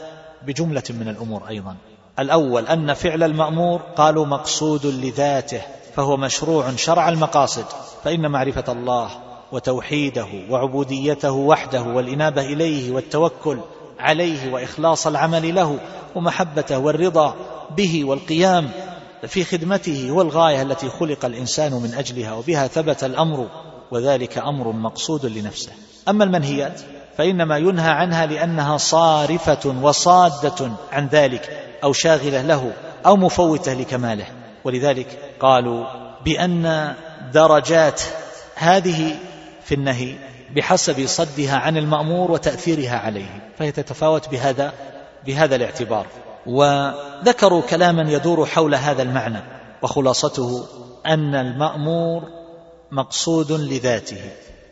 بجملة من الأمور أيضا. الأول أن فعل المأمور قالوا مقصود لذاته فهو مشروع شرع المقاصد فإن معرفة الله وتوحيده وعبوديته وحده والإنابة إليه والتوكل عليه وإخلاص العمل له ومحبته والرضا به والقيام في خدمته هو الغاية التي خلق الإنسان من أجلها وبها ثبت الأمر وذلك أمر مقصود لنفسه. أما المنهيات فإنما ينهى عنها لأنها صارفة وصادة عن ذلك أو شاغلة له أو مفوتة لكماله. ولذلك قالوا بأن درجات هذه في النهي بحسب صدها عن المأمور وتأثيرها عليه فهي تتفاوت بهذا بهذا الاعتبار. وذكروا كلاما يدور حول هذا المعنى وخلاصته أن المأمور مقصود لذاته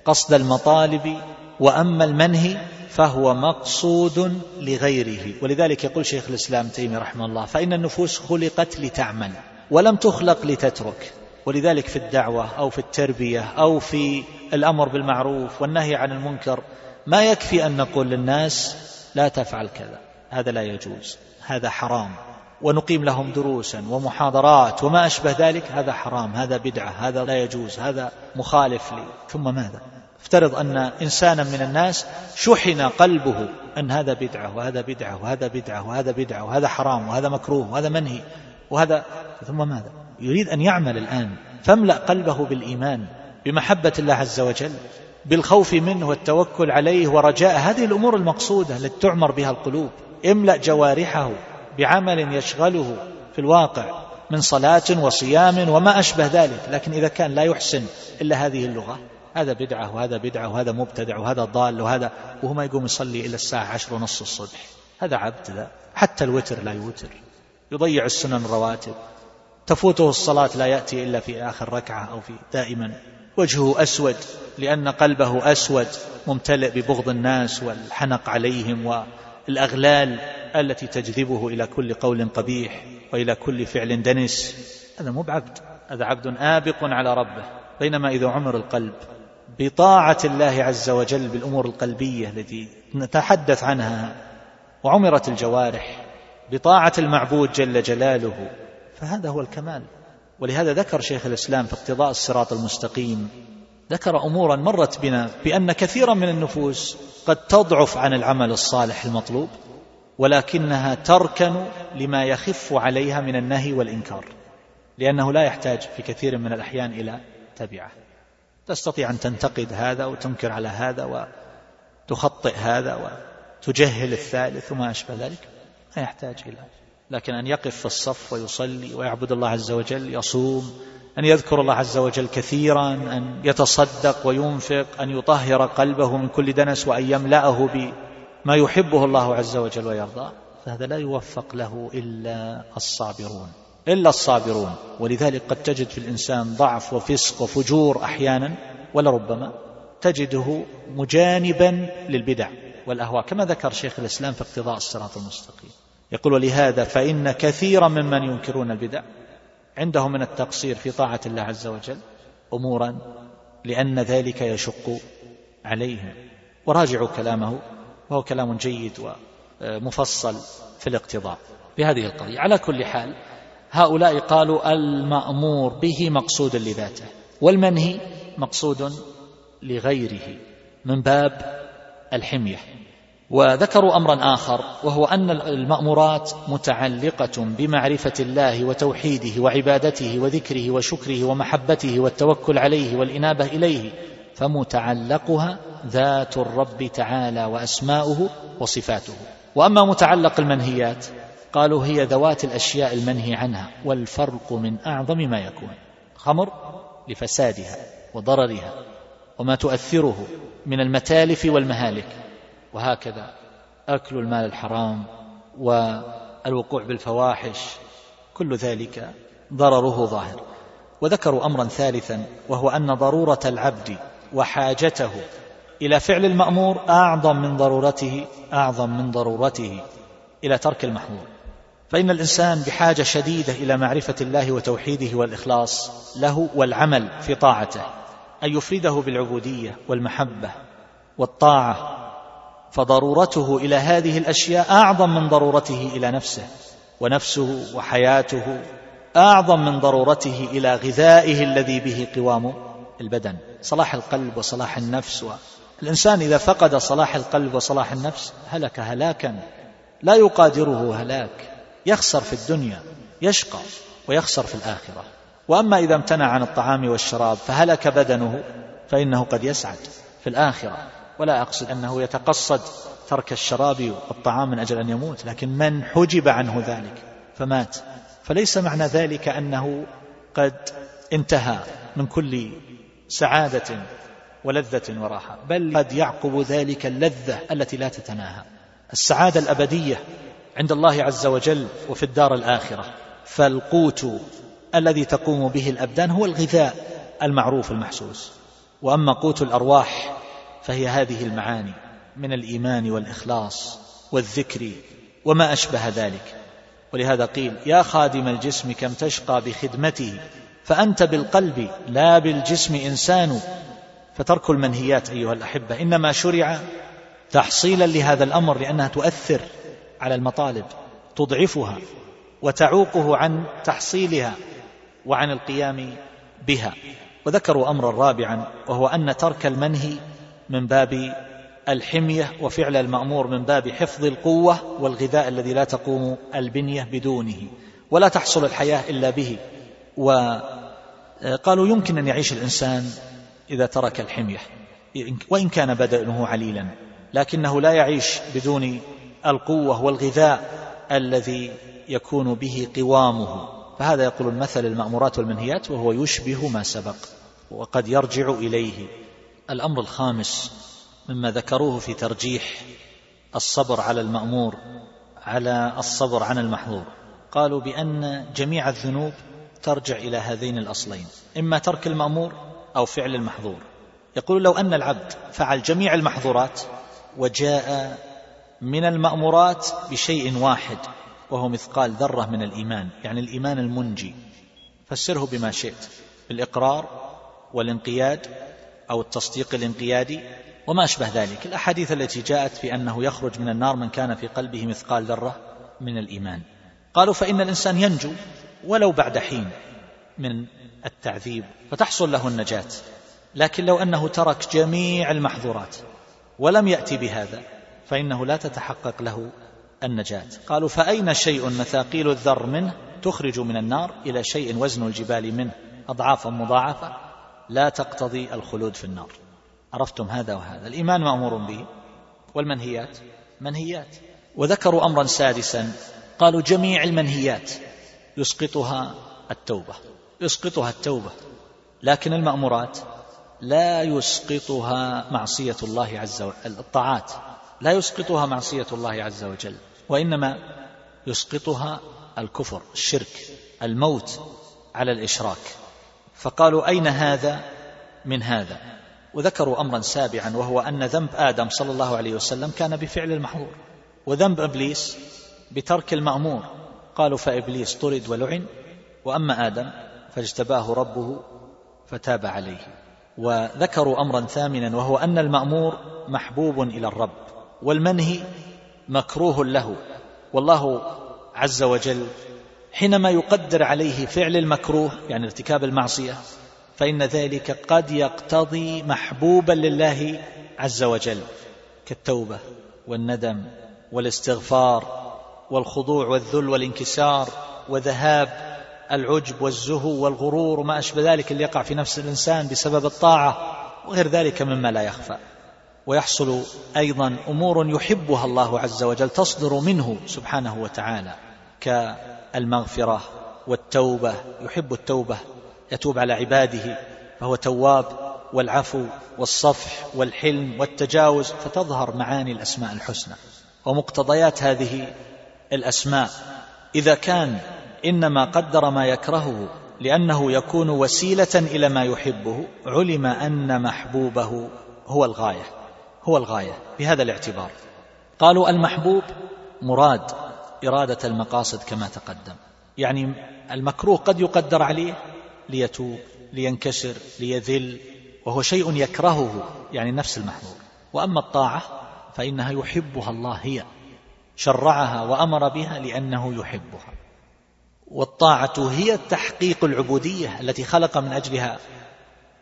قصد المطالب وأما المنهي فهو مقصود لغيره. ولذلك يقول شيخ الإسلام تيمي رحمه الله فإن النفوس خلقت لتعمل ولم تخلق لتترك. ولذلك في الدعوة أو في التربية أو في الأمر بالمعروف والنهي عن المنكر ما يكفي أن نقول للناس لا تفعل كذا هذا لا يجوز هذا حرام. ونقيم لهم دروسا ومحاضرات وما أشبه ذلك هذا حرام هذا بدعة هذا لا يجوز هذا مخالف لي. ثم ماذا؟ افترض أن إنسانا من الناس شحن قلبه أن هذا بدعة وهذا بدعة وهذا بدعة وهذا بدعة وهذا حرام وهذا مكروه وهذا منهي وهذا ثم ماذا؟ يريد أن يعمل الآن. فاملأ قلبه بالإيمان بمحبة الله عز وجل بالخوف منه والتوكل عليه ورجاء. هذه الأمور المقصودة التي تعمر بها القلوب. املأ جوارحه بعمل يشغله في الواقع من صلاة وصيام وما أشبه ذلك. لكن إذا كان لا يحسن إلا هذه اللغة. هذا بدعة وهذا بدعة وهذا مبتدع وهذا ضال وهذا وهو ما يقوم يصلي إلى الساعة عشر ونص الصبح. هذا عبد ذا حتى الوتر لا يوتر. يضيع السنن الرواتب تفوته الصلاة لا يأتي إلا في آخر ركعة أو في دائما. وجهه أسود لأن قلبه أسود ممتلئ ببغض الناس والحنق عليهم والأغلال التي تجذبه إلى كل قول قبيح وإلى كل فعل دنس. هذا مو بعبد. هذا عبد آبق على ربه. بينما إذا عمر القلب بطاعة الله عز وجل بالأمور القلبية التي نتحدث عنها وعمرت الجوارح بطاعة المعبود جل جلاله. فهذا هو الكمال. ولهذا ذكر شيخ الإسلام في اقتضاء الصراط المستقيم ذكر أمورا مرت بنا بأن كثيرا من النفوس قد تضعف عن العمل الصالح المطلوب ولكنها تركن لما يخف عليها من النهي والإنكار لأنه لا يحتاج في كثير من الأحيان إلى تبعة. تستطيع أن تنتقد هذا وتنكر على هذا وتخطئ هذا وتجهل الثالث وما أشبه ذلك. ما يحتاج إلى. لكن أن يقف في الصف ويصلي ويعبد الله عز وجل يصوم أن يذكر الله عز وجل كثيرا أن يتصدق وينفق أن يطهر قلبه من كل دنس وأن يملأه ما يحبه الله عز وجل ويرضاه فهذا لا يوفق له إلا الصابرون. إلا الصابرون. ولذلك قد تجد في الإنسان ضعف وفسق وفجور أحيانا ولربما تجده مجانبا للبدع والأهواء كما ذكر شيخ الإسلام في اقتضاء الصراط المستقيم. يقول ولهذا فإن كثيرا ممن ينكرون البدع. عندهم من التقصير في طاعة الله عز وجل أمورا لأن ذلك يشق عليهم. وراجعوا كلامه وهو كلام جيد ومفصل في الاقتضاء. بهذه القضية. على كل حال هؤلاء قالوا المأمور به مقصود لذاته والمنهي مقصود لغيره من باب الحمية. وذكروا أمرا آخر وهو أن المأمورات متعلقة بمعرفة الله وتوحيده وعبادته وذكره وشكره ومحبته والتوكل عليه والإنابة إليه فمتعلقها ذات الرب تعالى وأسماؤه وصفاته. وأما متعلق المنهيات قالوا هي ذوات الأشياء المنهي عنها والفرق من أعظم ما يكون خمر لفسادها وضررها وما تؤثره من المتالف والمهالك وهكذا أكل المال الحرام والوقوع بالفواحش كل ذلك ضرره ظاهر. وذكروا أمرا ثالثا وهو أن ضرورة العبد وحاجته إلى فعل المأمور أعظم من ضرورته أعظم من ضرورته إلى ترك المحظور فإن الإنسان بحاجة شديدة إلى معرفة الله وتوحيده والإخلاص له والعمل في طاعته أن يفرده بالعبودية والمحبة والطاعة فضرورته إلى هذه الأشياء أعظم من ضرورته إلى نفسه ونفسه وحياته أعظم من ضرورته إلى غذائه الذي به قوام البدن صلاح القلب وصلاح النفس الإنسان إذا فقد صلاح القلب وصلاح النفس هلك هلاكا لا يقادره هلاك. يخسر في الدنيا يشقى ويخسر في الآخرة. وأما إذا امتنع عن الطعام والشراب فهلك بدنه فإنه قد يسعد في الآخرة. ولا أقصد أنه يتقصد ترك الشراب والطعام من أجل أن يموت لكن من حجب عنه ذلك فمات. فليس معنى ذلك أنه قد انتهى من كل سعادة ولذة وراحة بل قد يعقب ذلك اللذة التي لا تتناهى. السعادة الأبدية عند الله عز وجل وفي الدار الآخرة. فالقوت الذي تقوم به الأبدان هو الغذاء المعروف المحسوس. وأما قوت الأرواح فهي هذه المعاني من الإيمان والإخلاص والذكر وما أشبه ذلك. ولهذا قيل يا خادم الجسم كم تشقى بخدمته فأنت بالقلب لا بالجسم إنسان. فترك المنهيات أيها الأحبة إنما شرع تحصيلا لهذا الأمر لأنها تؤثر على المطالب تضعفها وتعوقه عن تحصيلها وعن القيام بها. وذكروا أمرا رابعا وهو أن ترك المنهي من باب الحمية وفعل المأمور من باب حفظ القوة والغذاء الذي لا تقوم البنية بدونه ولا تحصل الحياة إلا به. وقالوا يمكن أن يعيش الإنسان إذا ترك الحمية وإن كان بدنه عليلا لكنه لا يعيش بدون القوة والغذاء الذي يكون به قوامه. فهذا يقول المثل المأمورات والمنهيات وهو يشبه ما سبق وقد يرجع إليه. الأمر الخامس مما ذكروه في ترجيح الصبر على المأمور على الصبر عن المحظور. قالوا بأن جميع الذنوب ترجع إلى هذين الأصلين إما ترك المأمور أو فعل المحظور. يقول لو أن العبد فعل جميع المحظورات وجاء من المأمورات بشيء واحد وهو مثقال ذرة من الإيمان يعني الإيمان المنجي. فسره بما شئت بالإقرار والانقياد أو التصديق الانقيادي وما أشبه ذلك. الأحاديث التي جاءت في أنه يخرج من النار من كان في قلبه مثقال ذرة من الإيمان. قالوا فإن الإنسان ينجو ولو بعد حين من التعذيب فتحصل له النجاة. لكن لو أنه ترك جميع المحظورات ولم يأتي بهذا فإنه لا تتحقق له النجاة. قالوا فأين شيء مثاقيل الذر منه تخرج من النار إلى شيء وزن الجبال منه أضعافا مضاعفة لا تقتضي الخلود في النار. عرفتم هذا وهذا. الإيمان مأمور به. والمنهيات؟ منهيات. وذكروا أمرا سادسا. قالوا جميع المنهيات يسقطها التوبة. يسقطها التوبة. لكن المأمورات لا يسقطها معصية الله عز وجل. الطاعات. لا يسقطها معصية الله عز وجل وإنما يسقطها الكفر الشرك الموت على الإشراك. فقالوا أين هذا من هذا؟ وذكروا أمرا سابعا وهو أن ذنب آدم صلى الله عليه وسلم كان بفعل المحظور وذنب إبليس بترك المأمور. قالوا فإبليس طرد ولعن وأما آدم فاجتباه ربه فتاب عليه. وذكروا أمرا ثامنا وهو أن المأمور محبوب إلى الرب. والمنهي مكروه له. والله عز وجل حينما يقدر عليه فعل المكروه يعني ارتكاب المعصية فإن ذلك قد يقتضي محبوبا لله عز وجل كالتوبة والندم والاستغفار والخضوع والذل والانكسار وذهاب العجب والزهو والغرور وما أشبه ذلك اللي يقع في نفس الإنسان بسبب الطاعة وغير ذلك مما لا يخفى. ويحصل أيضا أمور يحبها الله عز وجل تصدر منه سبحانه وتعالى كالمغفرة والتوبة يحب التوبة يتوب على عباده فهو تواب والعفو والصفح والحلم والتجاوز فتظهر معاني الأسماء الحسنى. ومقتضيات هذه الأسماء إذا كان إنما قدر ما يكرهه لأنه يكون وسيلة إلى ما يحبه علم أن محبوبه هو الغاية. هو الغاية بهذا الاعتبار. قالوا المحبوب مراد إرادة المقاصد كما تقدم. يعني المكروه قد يقدر عليه ليتوب لينكسر ليذل وهو شيء يكرهه يعني نفس المحظور وأما الطاعة فإنها يحبها الله هي شرعها وأمر بها لأنه يحبها. والطاعة هي تحقيق العبودية التي خلق من أجلها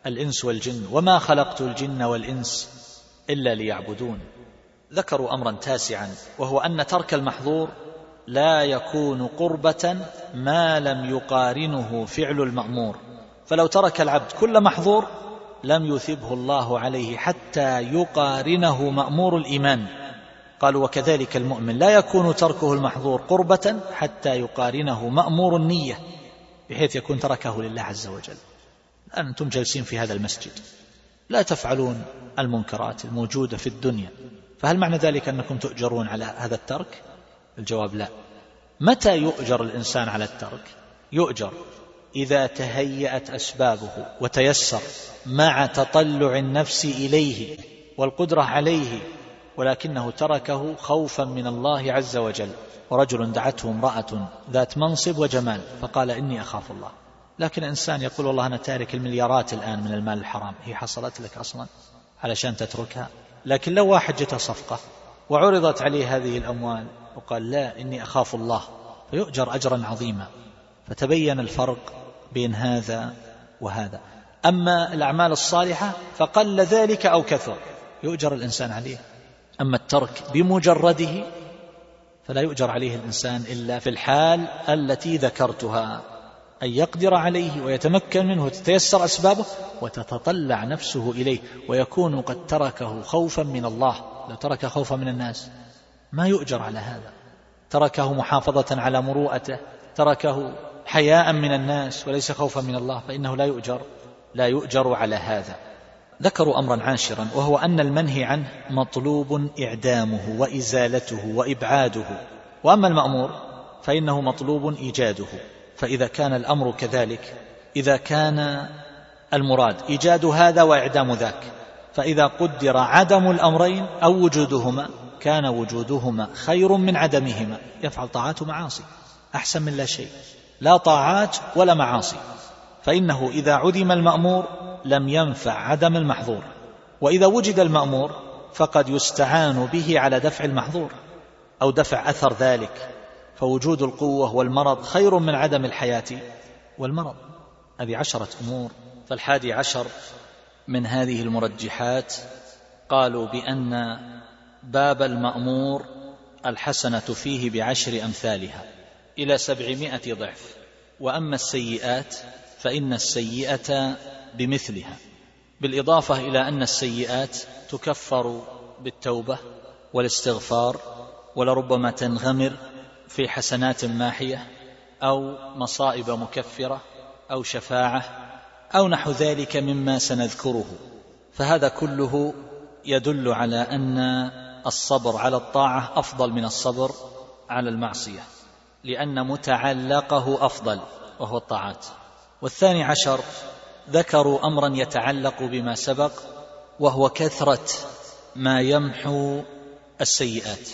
الإنس والجن. وما خلقت الجن والإنس إلا ليعبدون. ذكروا أمرا تاسعا وهو أن ترك المحظور لا يكون قربة ما لم يقارنه فعل المأمور. فلو ترك العبد كل محظور لم يثبه الله عليه حتى يقارنه مأمور الإيمان. قالوا وكذلك المؤمن لا يكون تركه المحظور قربة حتى يقارنه مأمور النية بحيث يكون تركه لله عز وجل. أنتم جالسين في هذا المسجد. لا تفعلون المنكرات الموجودة في الدنيا. فهل معنى ذلك أنكم تؤجرون على هذا الترك؟ الجواب لا. متى يؤجر الإنسان على الترك؟ يؤجر إذا تهيأت أسبابه وتيسر مع تطلع النفس إليه والقدرة عليه ولكنه تركه خوفا من الله عز وجل. ورجل دعته امرأة ذات منصب وجمال فقال إني أخاف الله. لكن إنسان يقول والله أنا تارك المليارات الآن من المال الحرام. هي حصلت لك أصلا علشان تتركها. لكن لو واحد جته صفقة وعرضت عليه هذه الأموال وقال لا إني أخاف الله فيؤجر أجرا عظيما. فتبين الفرق بين هذا وهذا. أما الأعمال الصالحة فقل ذلك أو كثر يؤجر الإنسان عليه. أما الترك بمجرده فلا يؤجر عليه الإنسان إلا في الحال التي ذكرتها. أن يقدر عليه ويتمكن منه وتتيسر أسبابه وتتطلع نفسه إليه ويكون قد تركه خوفا من الله. لو ترك خوفا من الناس ما يؤجر على هذا. تركه محافظة على مروءته تركه حياء من الناس وليس خوفا من الله فإنه لا يؤجر لا يؤجر على هذا. ذكروا أمرا عاشرا وهو أن المنهي عنه مطلوب إعدامه وإزالته وإبعاده. وأما المأمور فإنه مطلوب إيجاده. فإذا كان الأمر كذلك إذا كان المراد إيجاد هذا وإعدام ذاك فإذا قدر عدم الأمرين أو وجودهما كان وجودهما خير من عدمهما. يفعل طاعات ومعاصي أحسن من لا شيء. لا طاعات ولا معاصي. فإنه إذا عدم المأمور لم ينفع عدم المحظور. وإذا وجد المأمور فقد يستعان به على دفع المحظور أو دفع أثر ذلك. فوجود القوة والمرض خير من عدم الحياة. والمرض هذه عشرة أمور. فالحادي عشر من هذه المرجحات قالوا بأن باب المأمور الحسنة فيه بعشر أمثالها إلى سبعمائة ضعف. وأما السيئات فإن السيئة بمثلها. بالإضافة إلى أن السيئات تكفر بالتوبة والاستغفار ولربما تنغمر في حسنات ماحية أو مصائب مكفرة أو شفاعة أو نحو ذلك مما سنذكره. فهذا كله يدل على أن الصبر على الطاعة أفضل من الصبر على المعصية لأن متعلقه أفضل وهو الطاعات. والثاني عشر ذكروا أمرا يتعلق بما سبق وهو كثرة ما يمحو السيئات.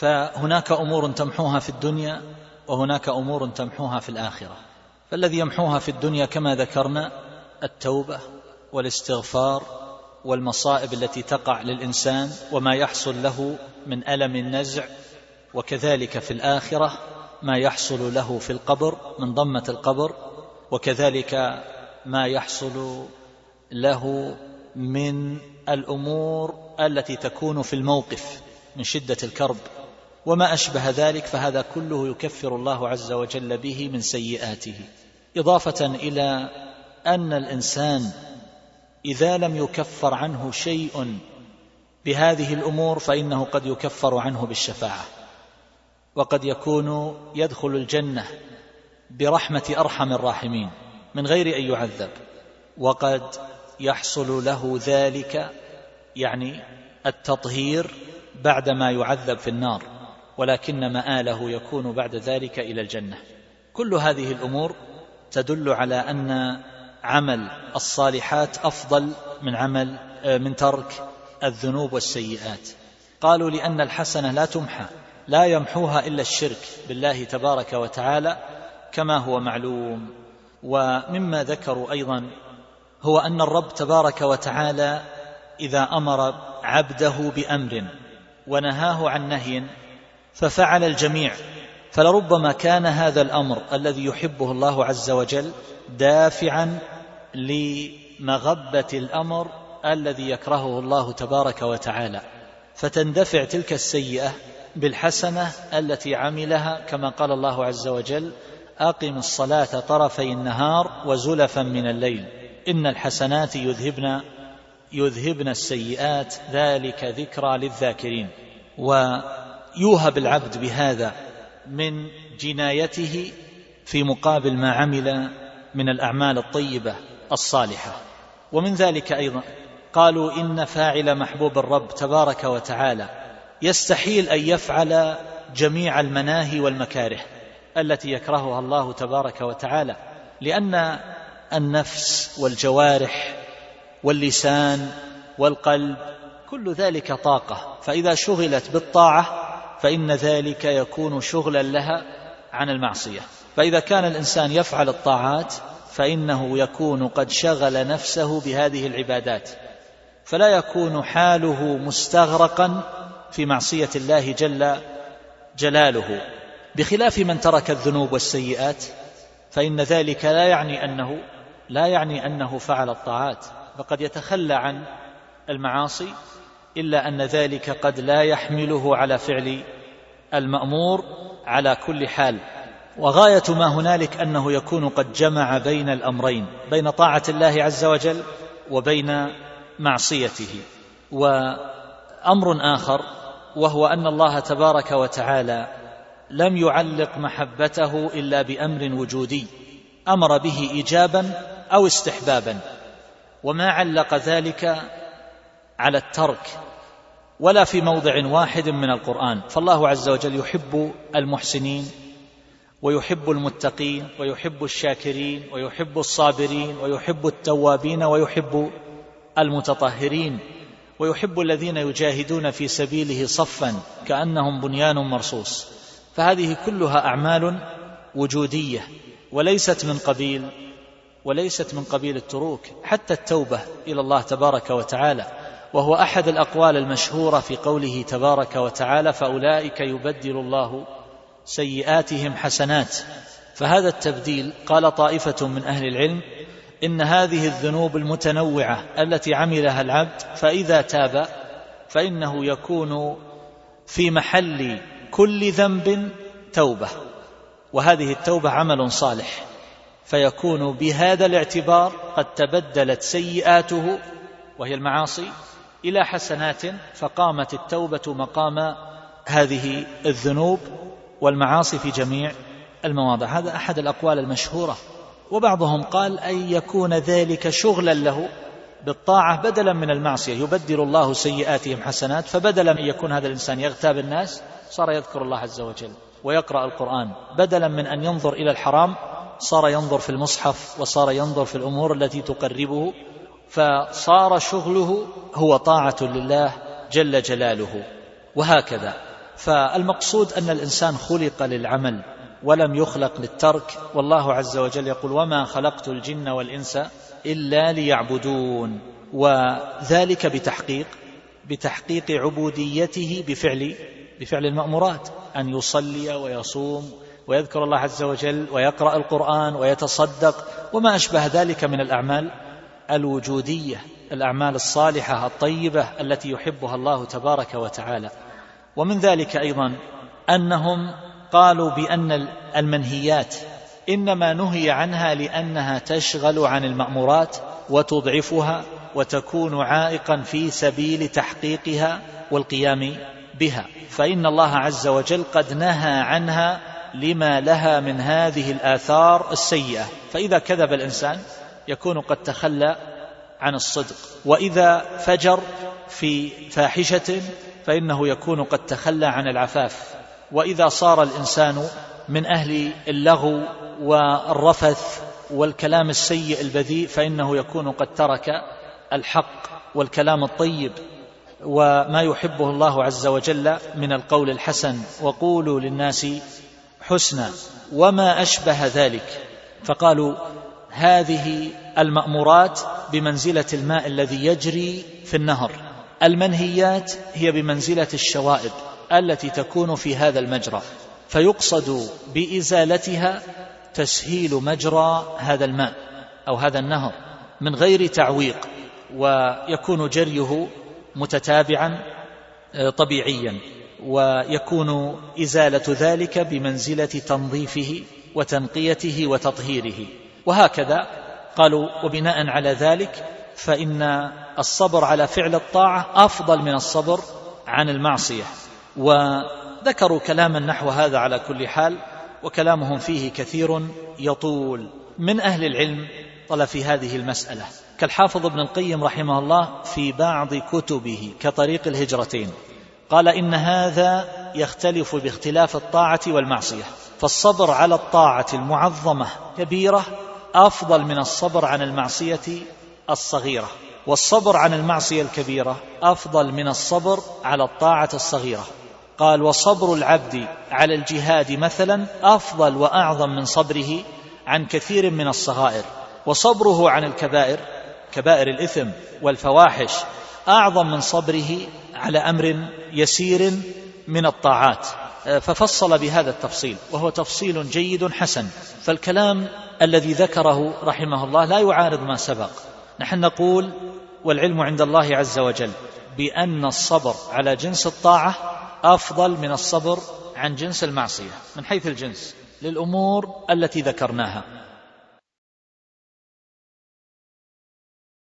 فهناك أمور تمحوها في الدنيا وهناك أمور تمحوها في الآخرة. فالذي يمحوها في الدنيا كما ذكرنا التوبة والاستغفار والمصائب التي تقع للإنسان وما يحصل له من ألم النزع وكذلك في الآخرة ما يحصل له في القبر من ضمة القبر وكذلك ما يحصل له من الأمور التي تكون في الموقف من شدة الكرب. وما أشبه ذلك فهذا كله يكفر الله عز وجل به من سيئاته. إضافة إلى أن الإنسان إذا لم يكفر عنه شيء بهذه الأمور فإنه قد يكفر عنه بالشفاعة. وقد يكون يدخل الجنة برحمة أرحم الراحمين من غير أن يعذب. وقد يحصل له ذلك يعني التطهير بعدما يعذب في النار. ولكن مآله يكون بعد ذلك إلى الجنة. كل هذه الأمور تدل على أن عمل الصالحات أفضل من عمل آه، من ترك الذنوب والسيئات. قالوا لأن الحسنة لا تمحى لا يمحوها إلا الشرك بالله تبارك وتعالى كما هو معلوم. ومما ذكروا أيضا هو أن الرب تبارك وتعالى إذا أمر عبده بأمر ونهاه عن نهي ففعل الجميع. فلربما كان هذا الأمر الذي يحبه الله عز وجل دافعا لمغبة الأمر الذي يكرهه الله تبارك وتعالى. فتندفع تلك السيئة بالحسنة التي عملها كما قال الله عز وجل أقم الصلاة طرفي النهار وزلفا من الليل. إن الحسنات يذهبن يذهبن السيئات. ذلك ذكرى للذاكرين. ويوهب العبد بهذا من جنايته في مقابل ما عمل من الأعمال الطيبة الصالحة. ومن ذلك أيضا قالوا إن فاعل محبوب الرب تبارك وتعالى يستحيل أن يفعل جميع المناهي والمكاره التي يكرهها الله تبارك وتعالى لأن النفس والجوارح واللسان والقلب كل ذلك طاقة فإذا شغلت بالطاعة فإن ذلك يكون شغلا لها عن المعصية. فإذا كان الإنسان يفعل الطاعات فإنه يكون قد شغل نفسه بهذه العبادات. فلا يكون حاله مستغرقا في معصية الله جل جلاله. بخلاف من ترك الذنوب والسيئات فإن ذلك لا يعني أنه لا يعني أنه فعل الطاعات. فقد يتخلى عن المعاصي إلا أن ذلك قد لا يحمله على فعل المأمور على كل حال. وغاية ما هنالك أنه يكون قد جمع بين الأمرين بين طاعة الله عز وجل وبين معصيته. وأمر آخر وهو أن الله تبارك وتعالى لم يعلق محبته إلا بأمر وجودي أمر به ايجابا أو استحبابا. وما علق ذلك على الترك ولا في موضع واحد من القرآن. فالله عز وجل يحب المحسنين ويحب المتقين ويحب الشاكرين ويحب الصابرين ويحب التوابين ويحب المتطهرين ويحب الذين يجاهدون في سبيله صفا كأنهم بنيان مرصوص. فهذه كلها أعمال وجودية وليست من قبيل وليست من قبيل التروك. حتى التوبة إلى الله تبارك وتعالى وهو أحد الأقوال المشهورة في قوله تبارك وتعالى فأولئك يبدل الله سيئاتهم حسنات. فهذا التبديل قال طائفة من أهل العلم إن هذه الذنوب المتنوعة التي عملها العبد فإذا تاب فإنه يكون في محل كل ذنب توبة وهذه التوبة عمل صالح فيكون بهذا الاعتبار قد تبدلت سيئاته وهي المعاصي إلى حسنات فقامت التوبة مقام هذه الذنوب والمعاصي في جميع المواضع. هذا أحد الأقوال المشهورة. وبعضهم قال أن يكون ذلك شغلا له بالطاعة بدلا من المعصية. يبدل الله سيئاتهم حسنات فبدلا من يكون هذا الإنسان يغتاب الناس صار يذكر الله عز وجل ويقرأ القرآن. بدلا من أن ينظر إلى الحرام صار ينظر في المصحف وصار ينظر في الأمور التي تقربه فصار شغله هو طاعة لله جل جلاله وهكذا. فالمقصود أن الإنسان خلق للعمل ولم يخلق للترك. والله عز وجل يقول وما خلقت الجن والإنس إلا ليعبدون وذلك بتحقيق بتحقيق عبوديته بفعل بفعل المأمورات. أن يصلي ويصوم ويذكر الله عز وجل ويقرأ القرآن ويتصدق وما أشبه ذلك من الأعمال. الوجودية الأعمال الصالحة الطيبة التي يحبها الله تبارك وتعالى. ومن ذلك أيضا أنهم قالوا بأن المنهيات إنما نهي عنها لأنها تشغل عن المأمورات وتضعفها وتكون عائقا في سبيل تحقيقها والقيام بها. فإن الله عز وجل قد نهى عنها لما لها من هذه الآثار السيئة. فإذا كذب الإنسان يكون قد تخلى عن الصدق. وإذا فجر في فاحشة فإنه يكون قد تخلى عن العفاف. وإذا صار الإنسان من أهل اللغو والرفث والكلام السيء البذيء فإنه يكون قد ترك الحق والكلام الطيب وما يحبه الله عز وجل من القول الحسن. وقولوا للناس حسنا وما أشبه ذلك. فقالوا هذه المأمورات بمنزلة الماء الذي يجري في النهر. المنهيات هي بمنزلة الشوائب التي تكون في هذا المجرى. فيقصد بإزالتها تسهيل مجرى هذا الماء أو هذا النهر من غير تعويق ويكون جريه متتابعا آه، طبيعيا ويكون إزالة ذلك بمنزلة تنظيفه وتنقيته وتطهيره. وهكذا. قالوا وبناء على ذلك فإن الصبر على فعل الطاعة أفضل من الصبر عن المعصية. وذكروا كلاما نحو هذا على كل حال وكلامهم فيه كثير يطول. من أهل العلم طل في هذه المسألة كالحافظ ابن القيم رحمه الله في بعض كتبه كطريق الهجرتين. قال إن هذا يختلف باختلاف الطاعة والمعصية فالصبر على الطاعة المعظمة كبيرة أفضل من الصبر عن المعصية الصغيرة والصبر عن المعصية الكبيرة أفضل من الصبر على الطاعة الصغيرة. قال وصبر العبد على الجهاد مثلا أفضل وأعظم من صبره عن كثير من الصغائر وصبره عن الكبائر كبائر الإثم والفواحش أعظم من صبره على أمر يسير من الطاعات. ففصل بهذا التفصيل وهو تفصيل جيد حسن. فالكلام الذي ذكره رحمه الله لا يعارض ما سبق. نحن نقول والعلم عند الله عز وجل بأن الصبر على جنس الطاعة أفضل من الصبر عن جنس المعصية من حيث الجنس للأمور التي ذكرناها.